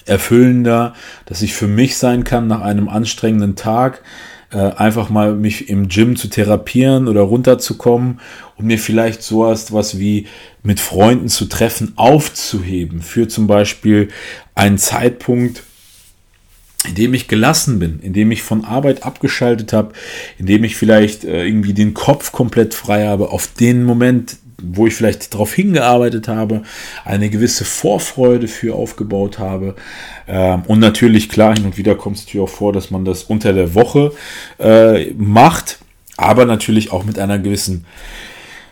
erfüllender, dass ich für mich sein kann nach einem anstrengenden Tag, äh, einfach mal mich im Gym zu therapieren oder runterzukommen und mir vielleicht sowas was wie mit Freunden zu treffen aufzuheben. Für zum Beispiel einen Zeitpunkt, in dem ich gelassen bin, in dem ich von Arbeit abgeschaltet habe, in dem ich vielleicht äh, irgendwie den Kopf komplett frei habe, auf den Moment, wo ich vielleicht darauf hingearbeitet habe, eine gewisse Vorfreude für aufgebaut habe. Ähm, und natürlich, klar, hin und wieder kommt es natürlich auch vor, dass man das unter der Woche äh, macht, aber natürlich auch mit einer gewissen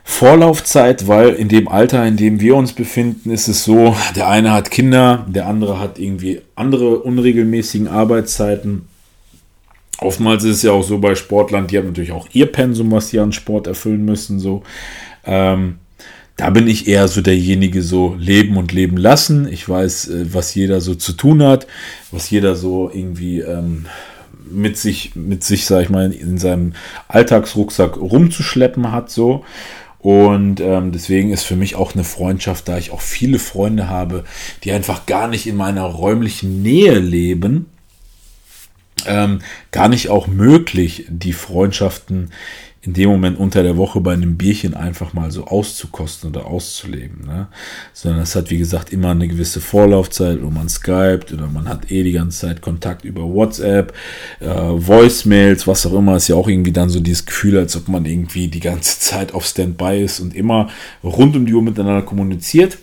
Vorlaufzeit, weil in dem Alter, in dem wir uns befinden, ist es so, der eine hat Kinder, der andere hat irgendwie andere unregelmäßigen Arbeitszeiten. Oftmals ist es ja auch so bei Sportlern, die haben natürlich auch ihr Pensum, was sie an Sport erfüllen müssen, so. Ähm, da bin ich eher so derjenige, so leben und leben lassen. Ich weiß, äh, was jeder so zu tun hat, was jeder so irgendwie ähm, mit sich, mit sich, sag ich mal, in seinem Alltagsrucksack rumzuschleppen hat, so. Und ähm, deswegen ist für mich auch eine Freundschaft, da ich auch viele Freunde habe, die einfach gar nicht in meiner räumlichen Nähe leben, ähm, gar nicht auch möglich, die Freundschaften in dem Moment unter der Woche bei einem Bierchen einfach mal so auszukosten oder auszuleben. Ne? Sondern es hat, wie gesagt, immer eine gewisse Vorlaufzeit, wo man skypt oder man hat eh die ganze Zeit Kontakt über WhatsApp, äh, Voicemails, was auch immer. Ist ja auch irgendwie dann so dieses Gefühl, als ob man irgendwie die ganze Zeit auf Standby ist und immer rund um die Uhr miteinander kommuniziert.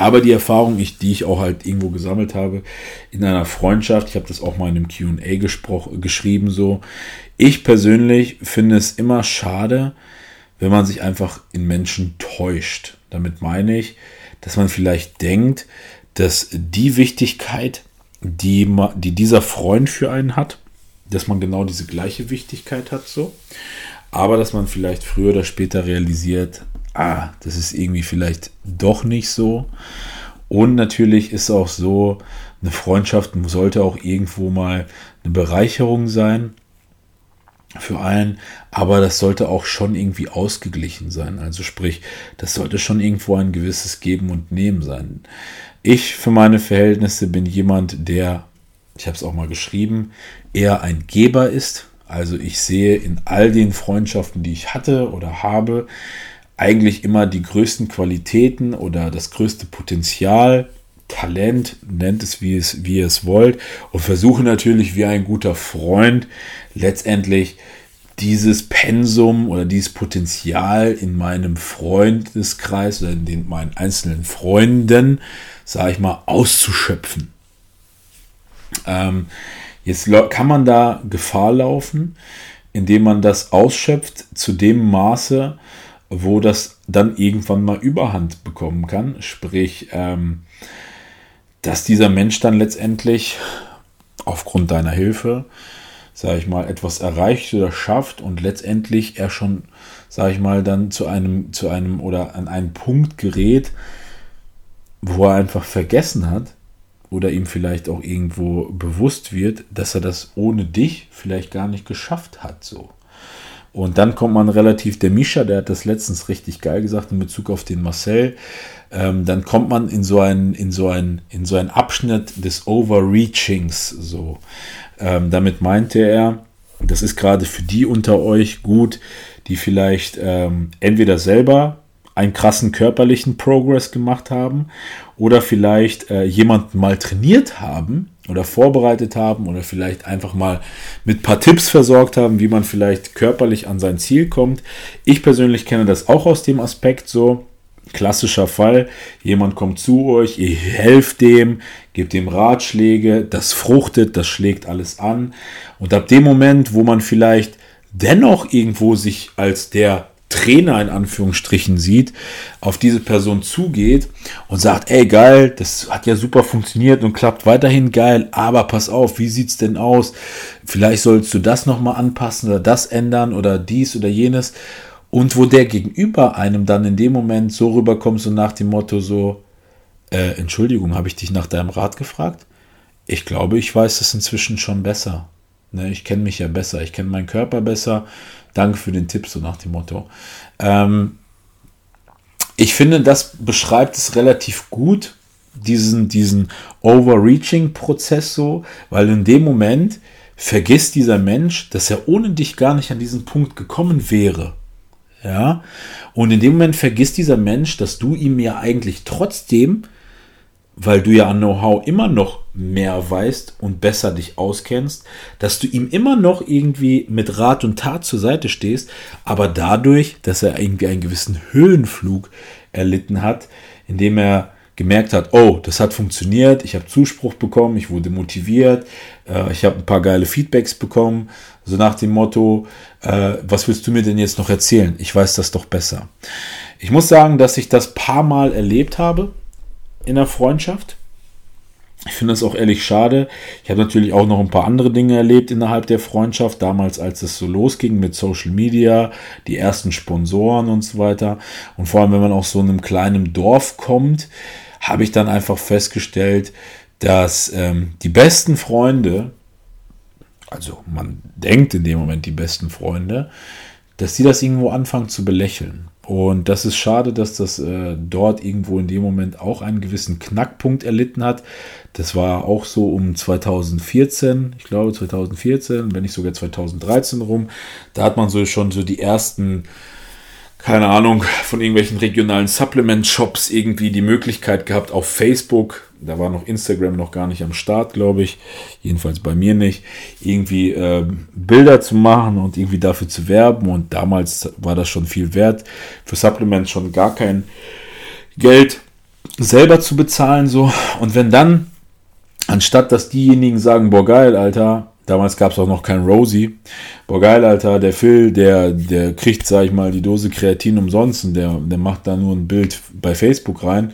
Aber die Erfahrung, ich, die ich auch halt irgendwo gesammelt habe in einer Freundschaft, ich habe das auch mal in einem QA geschrieben, so, ich persönlich finde es immer schade, wenn man sich einfach in Menschen täuscht. Damit meine ich, dass man vielleicht denkt, dass die Wichtigkeit, die, die dieser Freund für einen hat, dass man genau diese gleiche Wichtigkeit hat, so. Aber dass man vielleicht früher oder später realisiert, ah, das ist irgendwie vielleicht doch nicht so. Und natürlich ist auch so, eine Freundschaft sollte auch irgendwo mal eine Bereicherung sein für einen, aber das sollte auch schon irgendwie ausgeglichen sein. Also sprich, das sollte schon irgendwo ein gewisses Geben und Nehmen sein. Ich für meine Verhältnisse bin jemand, der, ich habe es auch mal geschrieben, eher ein Geber ist. Also ich sehe in all den Freundschaften, die ich hatte oder habe, eigentlich immer die größten Qualitäten oder das größte Potenzial, Talent, nennt es wie, es, wie ihr es wollt, und versuche natürlich wie ein guter Freund letztendlich dieses Pensum oder dieses Potenzial in meinem Freundeskreis oder in den, meinen einzelnen Freunden, sage ich mal, auszuschöpfen. Ähm, jetzt kann man da Gefahr laufen, indem man das ausschöpft zu dem Maße, wo das dann irgendwann mal Überhand bekommen kann. Sprich, ähm, dass dieser Mensch dann letztendlich aufgrund deiner Hilfe, sage ich mal, etwas erreicht oder schafft und letztendlich er schon, sage ich mal, dann zu einem, zu einem oder an einen Punkt gerät, wo er einfach vergessen hat oder ihm vielleicht auch irgendwo bewusst wird, dass er das ohne dich vielleicht gar nicht geschafft hat, so. Und dann kommt man relativ, der Mischa, der hat das letztens richtig geil gesagt in Bezug auf den Marcel. Ähm, dann kommt man in so einen, in so einen, in so einen Abschnitt des Overreachings. So, ähm, damit meinte er, das ist gerade für die unter euch gut, die vielleicht ähm, entweder selber einen krassen körperlichen Progress gemacht haben oder vielleicht äh, jemanden mal trainiert haben oder vorbereitet haben oder vielleicht einfach mal mit paar Tipps versorgt haben, wie man vielleicht körperlich an sein Ziel kommt. Ich persönlich kenne das auch aus dem Aspekt so. Klassischer Fall, jemand kommt zu euch, ihr helft dem, gebt ihm Ratschläge, das fruchtet, das schlägt alles an. Und ab dem Moment, wo man vielleicht dennoch irgendwo sich als der Trainer in Anführungsstrichen sieht, auf diese Person zugeht und sagt, ey geil, das hat ja super funktioniert und klappt weiterhin geil, aber pass auf, wie sieht's denn aus? Vielleicht sollst du das nochmal anpassen oder das ändern oder dies oder jenes. Und wo der gegenüber einem dann in dem Moment so rüberkommt, so nach dem Motto so, äh, Entschuldigung, habe ich dich nach deinem Rat gefragt? Ich glaube, ich weiß das inzwischen schon besser. Ne, ich kenne mich ja besser, ich kenne meinen Körper besser. Danke für den Tipp, so nach dem Motto. Ähm, ich finde, das beschreibt es relativ gut, diesen, diesen Overreaching-Prozess so, weil in dem Moment vergisst dieser Mensch, dass er ohne dich gar nicht an diesen Punkt gekommen wäre. Ja, und in dem Moment vergisst dieser Mensch, dass du ihm ja eigentlich trotzdem weil du ja an Know-how immer noch mehr weißt und besser dich auskennst, dass du ihm immer noch irgendwie mit Rat und Tat zur Seite stehst, aber dadurch, dass er irgendwie einen gewissen Höhenflug erlitten hat, indem er gemerkt hat, oh, das hat funktioniert, ich habe Zuspruch bekommen, ich wurde motiviert, äh, ich habe ein paar geile Feedbacks bekommen, so nach dem Motto, äh, was willst du mir denn jetzt noch erzählen? Ich weiß das doch besser. Ich muss sagen, dass ich das paar Mal erlebt habe, in der Freundschaft. Ich finde das auch ehrlich schade. Ich habe natürlich auch noch ein paar andere Dinge erlebt innerhalb der Freundschaft. Damals, als es so losging mit Social Media, die ersten Sponsoren und so weiter. Und vor allem, wenn man aus so einem kleinen Dorf kommt, habe ich dann einfach festgestellt, dass ähm, die besten Freunde, also man denkt in dem Moment die besten Freunde, dass die das irgendwo anfangen zu belächeln. Und das ist schade, dass das äh, dort irgendwo in dem Moment auch einen gewissen Knackpunkt erlitten hat. Das war auch so um 2014, ich glaube 2014, wenn nicht sogar 2013 rum. Da hat man so schon so die ersten keine Ahnung, von irgendwelchen regionalen Supplement-Shops irgendwie die Möglichkeit gehabt, auf Facebook, da war noch Instagram noch gar nicht am Start, glaube ich, jedenfalls bei mir nicht, irgendwie äh, Bilder zu machen und irgendwie dafür zu werben. Und damals war das schon viel wert, für Supplements schon gar kein Geld selber zu bezahlen. so Und wenn dann, anstatt dass diejenigen sagen, boah geil, Alter, Damals gab es auch noch kein Rosie. Boah, geil, Alter, der Phil, der, der kriegt, sag ich mal, die Dose Kreatin umsonst und der, der macht da nur ein Bild bei Facebook rein.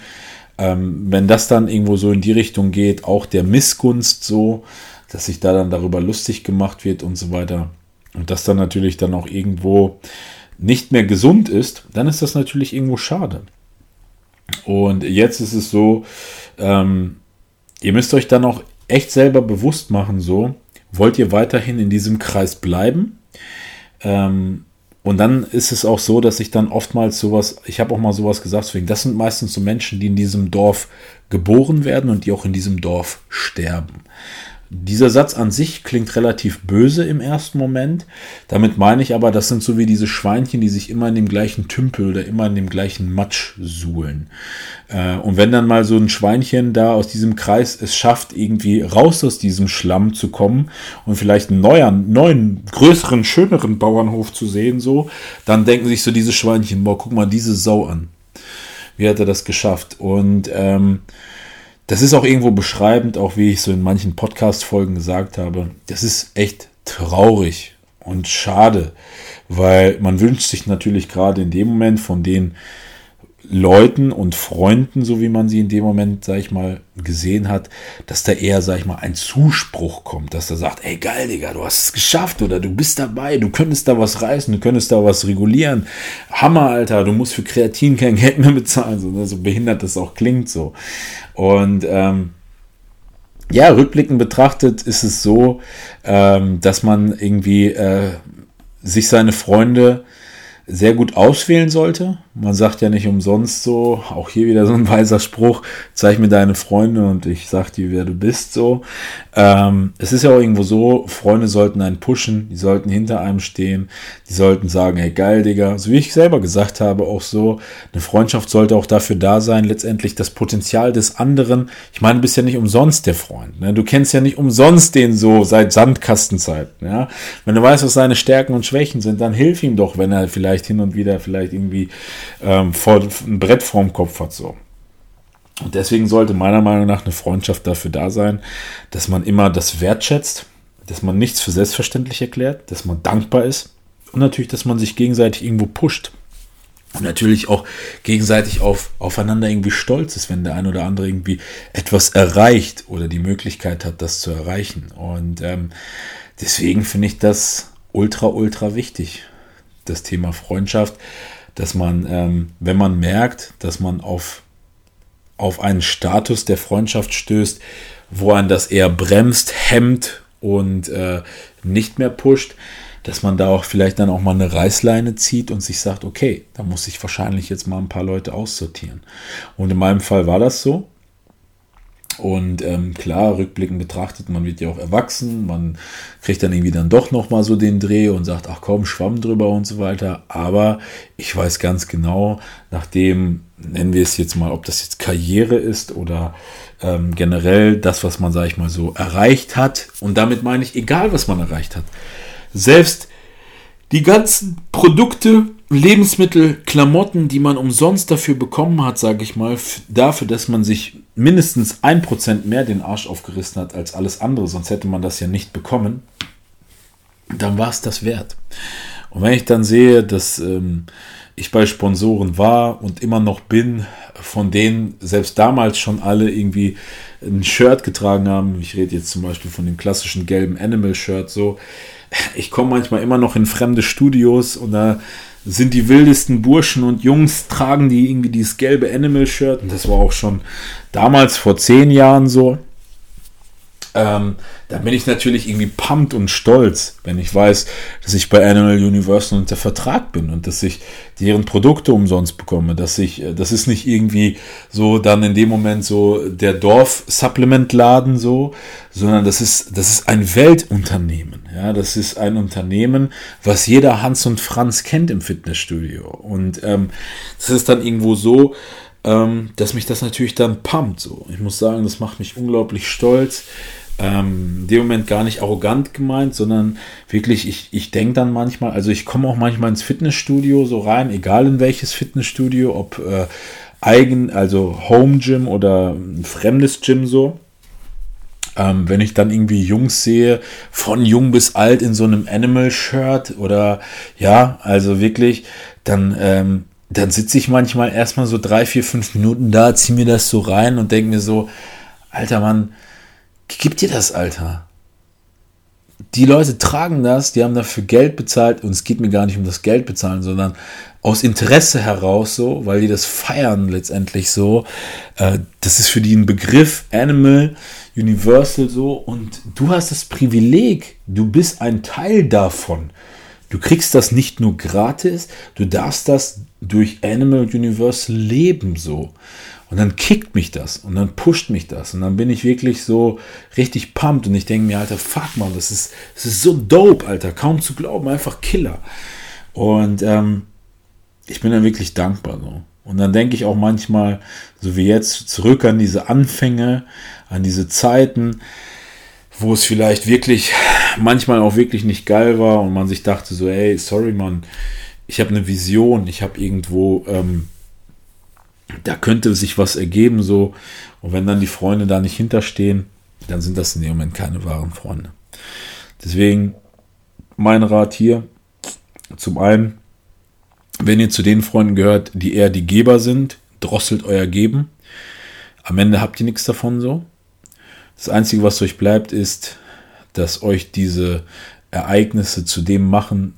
Ähm, wenn das dann irgendwo so in die Richtung geht, auch der Missgunst so, dass sich da dann darüber lustig gemacht wird und so weiter. Und das dann natürlich dann auch irgendwo nicht mehr gesund ist, dann ist das natürlich irgendwo schade. Und jetzt ist es so, ähm, ihr müsst euch dann auch echt selber bewusst machen, so, wollt ihr weiterhin in diesem Kreis bleiben? Ähm, und dann ist es auch so, dass ich dann oftmals sowas, ich habe auch mal sowas gesagt, deswegen, das sind meistens so Menschen, die in diesem Dorf geboren werden und die auch in diesem Dorf sterben. Dieser Satz an sich klingt relativ böse im ersten Moment. Damit meine ich aber, das sind so wie diese Schweinchen, die sich immer in dem gleichen Tümpel oder immer in dem gleichen Matsch suhlen. Äh, und wenn dann mal so ein Schweinchen da aus diesem Kreis es schafft, irgendwie raus aus diesem Schlamm zu kommen und vielleicht einen neuen, neuen, größeren, schöneren Bauernhof zu sehen, so, dann denken sich so diese Schweinchen, boah, guck mal diese Sau an. Wie hat er das geschafft? Und ähm, das ist auch irgendwo beschreibend, auch wie ich so in manchen Podcast-Folgen gesagt habe. Das ist echt traurig und schade, weil man wünscht sich natürlich gerade in dem Moment von den Leuten und Freunden, so wie man sie in dem Moment, sag ich mal, gesehen hat, dass da eher, sag ich mal, ein Zuspruch kommt, dass er sagt, ey geil, Digga, du hast es geschafft oder du bist dabei, du könntest da was reißen, du könntest da was regulieren. Hammer, Alter, du musst für Kreatin kein Geld mehr bezahlen, so, ne? so behindert das auch klingt so. Und ähm, ja, rückblickend betrachtet ist es so, ähm, dass man irgendwie äh, sich seine Freunde sehr gut auswählen sollte. Man sagt ja nicht umsonst so, auch hier wieder so ein weiser Spruch, zeig mir deine Freunde und ich sag dir, wer du bist, so. Ähm, es ist ja auch irgendwo so, Freunde sollten einen pushen, die sollten hinter einem stehen, die sollten sagen, hey geil, Digga, so wie ich selber gesagt habe, auch so, eine Freundschaft sollte auch dafür da sein, letztendlich das Potenzial des anderen, ich meine, du bist ja nicht umsonst der Freund, ne? du kennst ja nicht umsonst den so seit Sandkastenzeiten, ja. Wenn du weißt, was seine Stärken und Schwächen sind, dann hilf ihm doch, wenn er vielleicht vielleicht hin und wieder vielleicht irgendwie ähm, vor, ein Brett vorm Kopf hat. So. Und deswegen sollte meiner Meinung nach eine Freundschaft dafür da sein, dass man immer das wertschätzt, dass man nichts für selbstverständlich erklärt, dass man dankbar ist und natürlich, dass man sich gegenseitig irgendwo pusht. Und natürlich auch gegenseitig auf, aufeinander irgendwie stolz ist, wenn der ein oder andere irgendwie etwas erreicht oder die Möglichkeit hat, das zu erreichen. Und ähm, deswegen finde ich das ultra, ultra wichtig das Thema Freundschaft, dass man, ähm, wenn man merkt, dass man auf, auf einen Status der Freundschaft stößt, wo ein das eher bremst, hemmt und äh, nicht mehr pusht, dass man da auch vielleicht dann auch mal eine Reißleine zieht und sich sagt, okay, da muss ich wahrscheinlich jetzt mal ein paar Leute aussortieren. Und in meinem Fall war das so. Und ähm, klar, rückblickend betrachtet, man wird ja auch erwachsen, man kriegt dann irgendwie dann doch nochmal so den Dreh und sagt, ach komm, schwamm drüber und so weiter. Aber ich weiß ganz genau, nachdem, nennen wir es jetzt mal, ob das jetzt Karriere ist oder ähm, generell das, was man, sag ich mal, so erreicht hat. Und damit meine ich, egal was man erreicht hat. Selbst die ganzen Produkte, Lebensmittel, Klamotten, die man umsonst dafür bekommen hat, sage ich mal, dafür, dass man sich mindestens ein Prozent mehr den Arsch aufgerissen hat als alles andere, sonst hätte man das ja nicht bekommen, dann war es das wert. Und wenn ich dann sehe, dass ähm, ich bei Sponsoren war und immer noch bin, von denen selbst damals schon alle irgendwie ein Shirt getragen haben. Ich rede jetzt zum Beispiel von dem klassischen gelben Animal-Shirt so. Ich komme manchmal immer noch in fremde Studios und da sind die wildesten Burschen und Jungs, tragen die irgendwie dieses gelbe Animal-Shirt. Und das war auch schon damals vor zehn Jahren so ähm, da bin ich natürlich irgendwie pumped und stolz, wenn ich weiß, dass ich bei Animal Universal unter Vertrag bin und dass ich deren Produkte umsonst bekomme, dass ich, äh, das ist nicht irgendwie so dann in dem Moment so der Dorf-Supplement-Laden so, sondern das ist, das ist ein Weltunternehmen, ja, das ist ein Unternehmen, was jeder Hans und Franz kennt im Fitnessstudio und ähm, das ist dann irgendwo so, ähm, dass mich das natürlich dann pumpt so. Ich muss sagen, das macht mich unglaublich stolz ähm, in dem Moment gar nicht arrogant gemeint, sondern wirklich, ich, ich denke dann manchmal, also ich komme auch manchmal ins Fitnessstudio so rein, egal in welches Fitnessstudio, ob äh, eigen, also Home Gym oder ein fremdes Gym so. Ähm, wenn ich dann irgendwie Jungs sehe, von jung bis alt in so einem Animal-Shirt oder ja, also wirklich, dann, ähm, dann sitze ich manchmal erstmal so drei, vier, fünf Minuten da, ziehe mir das so rein und denke mir so, alter Mann, Gib dir das, Alter. Die Leute tragen das, die haben dafür Geld bezahlt und es geht mir gar nicht um das Geld bezahlen, sondern aus Interesse heraus so, weil die das feiern letztendlich so. Äh, das ist für die ein Begriff, Animal, Universal so und du hast das Privileg, du bist ein Teil davon. Du kriegst das nicht nur gratis, du darfst das durch Animal Universal leben so. Und dann kickt mich das und dann pusht mich das und dann bin ich wirklich so richtig pumped und ich denke mir, Alter, fuck man, das ist, das ist so dope, Alter, kaum zu glauben, einfach Killer. Und ähm, ich bin dann wirklich dankbar so. Und dann denke ich auch manchmal, so wie jetzt, zurück an diese Anfänge, an diese Zeiten, wo es vielleicht wirklich manchmal auch wirklich nicht geil war und man sich dachte so, ey, sorry, Mann, ich habe eine Vision, ich habe irgendwo ähm, da könnte sich was ergeben so. Und wenn dann die Freunde da nicht hinterstehen, dann sind das in dem Moment keine wahren Freunde. Deswegen mein Rat hier, zum einen, wenn ihr zu den Freunden gehört, die eher die Geber sind, drosselt euer Geben. Am Ende habt ihr nichts davon so. Das Einzige, was euch bleibt, ist, dass euch diese Ereignisse zu dem machen,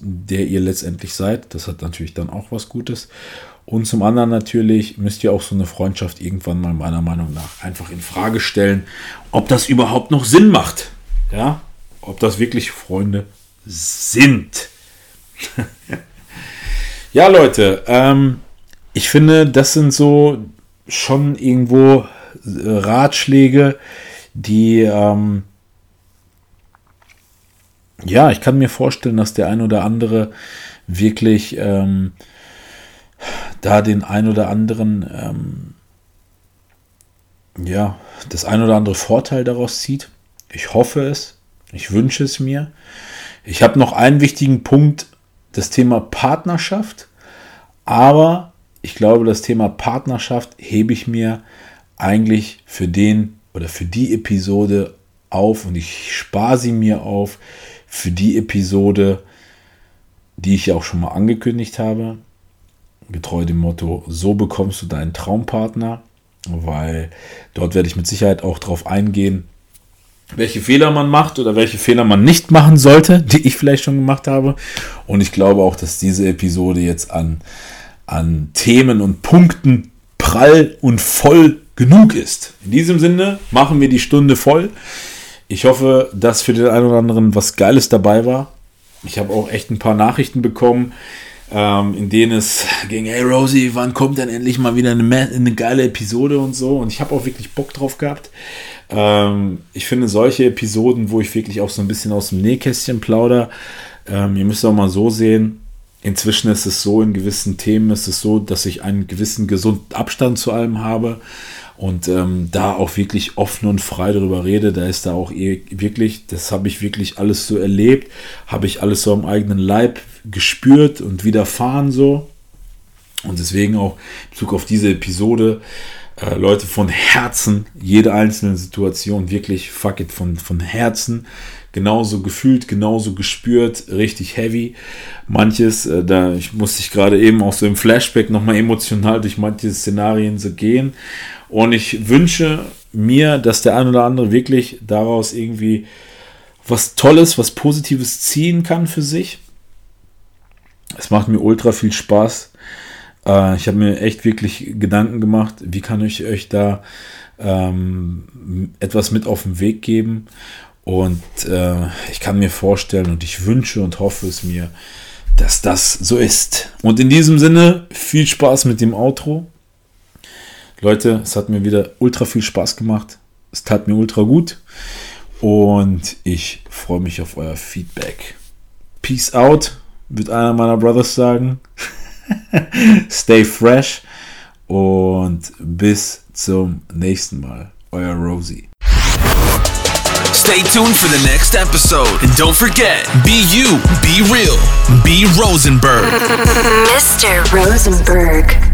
der ihr letztendlich seid. Das hat natürlich dann auch was Gutes. Und zum anderen natürlich müsst ihr auch so eine Freundschaft irgendwann mal meiner Meinung nach einfach in Frage stellen, ob das überhaupt noch Sinn macht. Ja, ob das wirklich Freunde sind. ja, Leute, ähm, ich finde, das sind so schon irgendwo äh, Ratschläge, die, ähm, ja, ich kann mir vorstellen, dass der ein oder andere wirklich ähm, da den ein oder anderen, ähm, ja, das ein oder andere Vorteil daraus zieht. Ich hoffe es. Ich wünsche es mir. Ich habe noch einen wichtigen Punkt, das Thema Partnerschaft. Aber ich glaube, das Thema Partnerschaft hebe ich mir eigentlich für den oder für die Episode auf und ich spare sie mir auf für die Episode, die ich ja auch schon mal angekündigt habe getreu dem Motto, so bekommst du deinen Traumpartner, weil dort werde ich mit Sicherheit auch darauf eingehen, welche Fehler man macht oder welche Fehler man nicht machen sollte, die ich vielleicht schon gemacht habe. Und ich glaube auch, dass diese Episode jetzt an, an Themen und Punkten prall und voll genug ist. In diesem Sinne machen wir die Stunde voll. Ich hoffe, dass für den einen oder anderen was Geiles dabei war. Ich habe auch echt ein paar Nachrichten bekommen, ähm, in denen es ging, hey Rosie, wann kommt denn endlich mal wieder eine, eine geile Episode und so. Und ich habe auch wirklich Bock drauf gehabt. Ähm, ich finde solche Episoden, wo ich wirklich auch so ein bisschen aus dem Nähkästchen plauder, ähm, ihr müsst auch mal so sehen, inzwischen ist es so, in gewissen Themen ist es so, dass ich einen gewissen gesunden Abstand zu allem habe und ähm, da auch wirklich offen und frei darüber rede, da ist da auch eh wirklich, das habe ich wirklich alles so erlebt, habe ich alles so am eigenen Leib gespürt und widerfahren so. Und deswegen auch in Bezug auf diese Episode äh, Leute von Herzen, jede einzelne Situation, wirklich fuck it, von, von Herzen, genauso gefühlt, genauso gespürt, richtig heavy. Manches, äh, da ich musste ich gerade eben auch so im Flashback nochmal emotional durch manche Szenarien so gehen. Und ich wünsche mir, dass der ein oder andere wirklich daraus irgendwie was Tolles, was Positives ziehen kann für sich. Es macht mir ultra viel Spaß. Äh, ich habe mir echt wirklich Gedanken gemacht, wie kann ich euch da ähm, etwas mit auf den Weg geben. Und äh, ich kann mir vorstellen und ich wünsche und hoffe es mir, dass das so ist. Und in diesem Sinne, viel Spaß mit dem Outro. Leute, es hat mir wieder ultra viel Spaß gemacht. Es tat mir ultra gut. Und ich freue mich auf euer Feedback. Peace out, wird einer meiner Brothers sagen. Stay fresh und bis zum nächsten Mal. Euer Rosie. Stay tuned for the next episode. And don't forget, be you, be real, be Rosenberg. Mr. Rosenberg.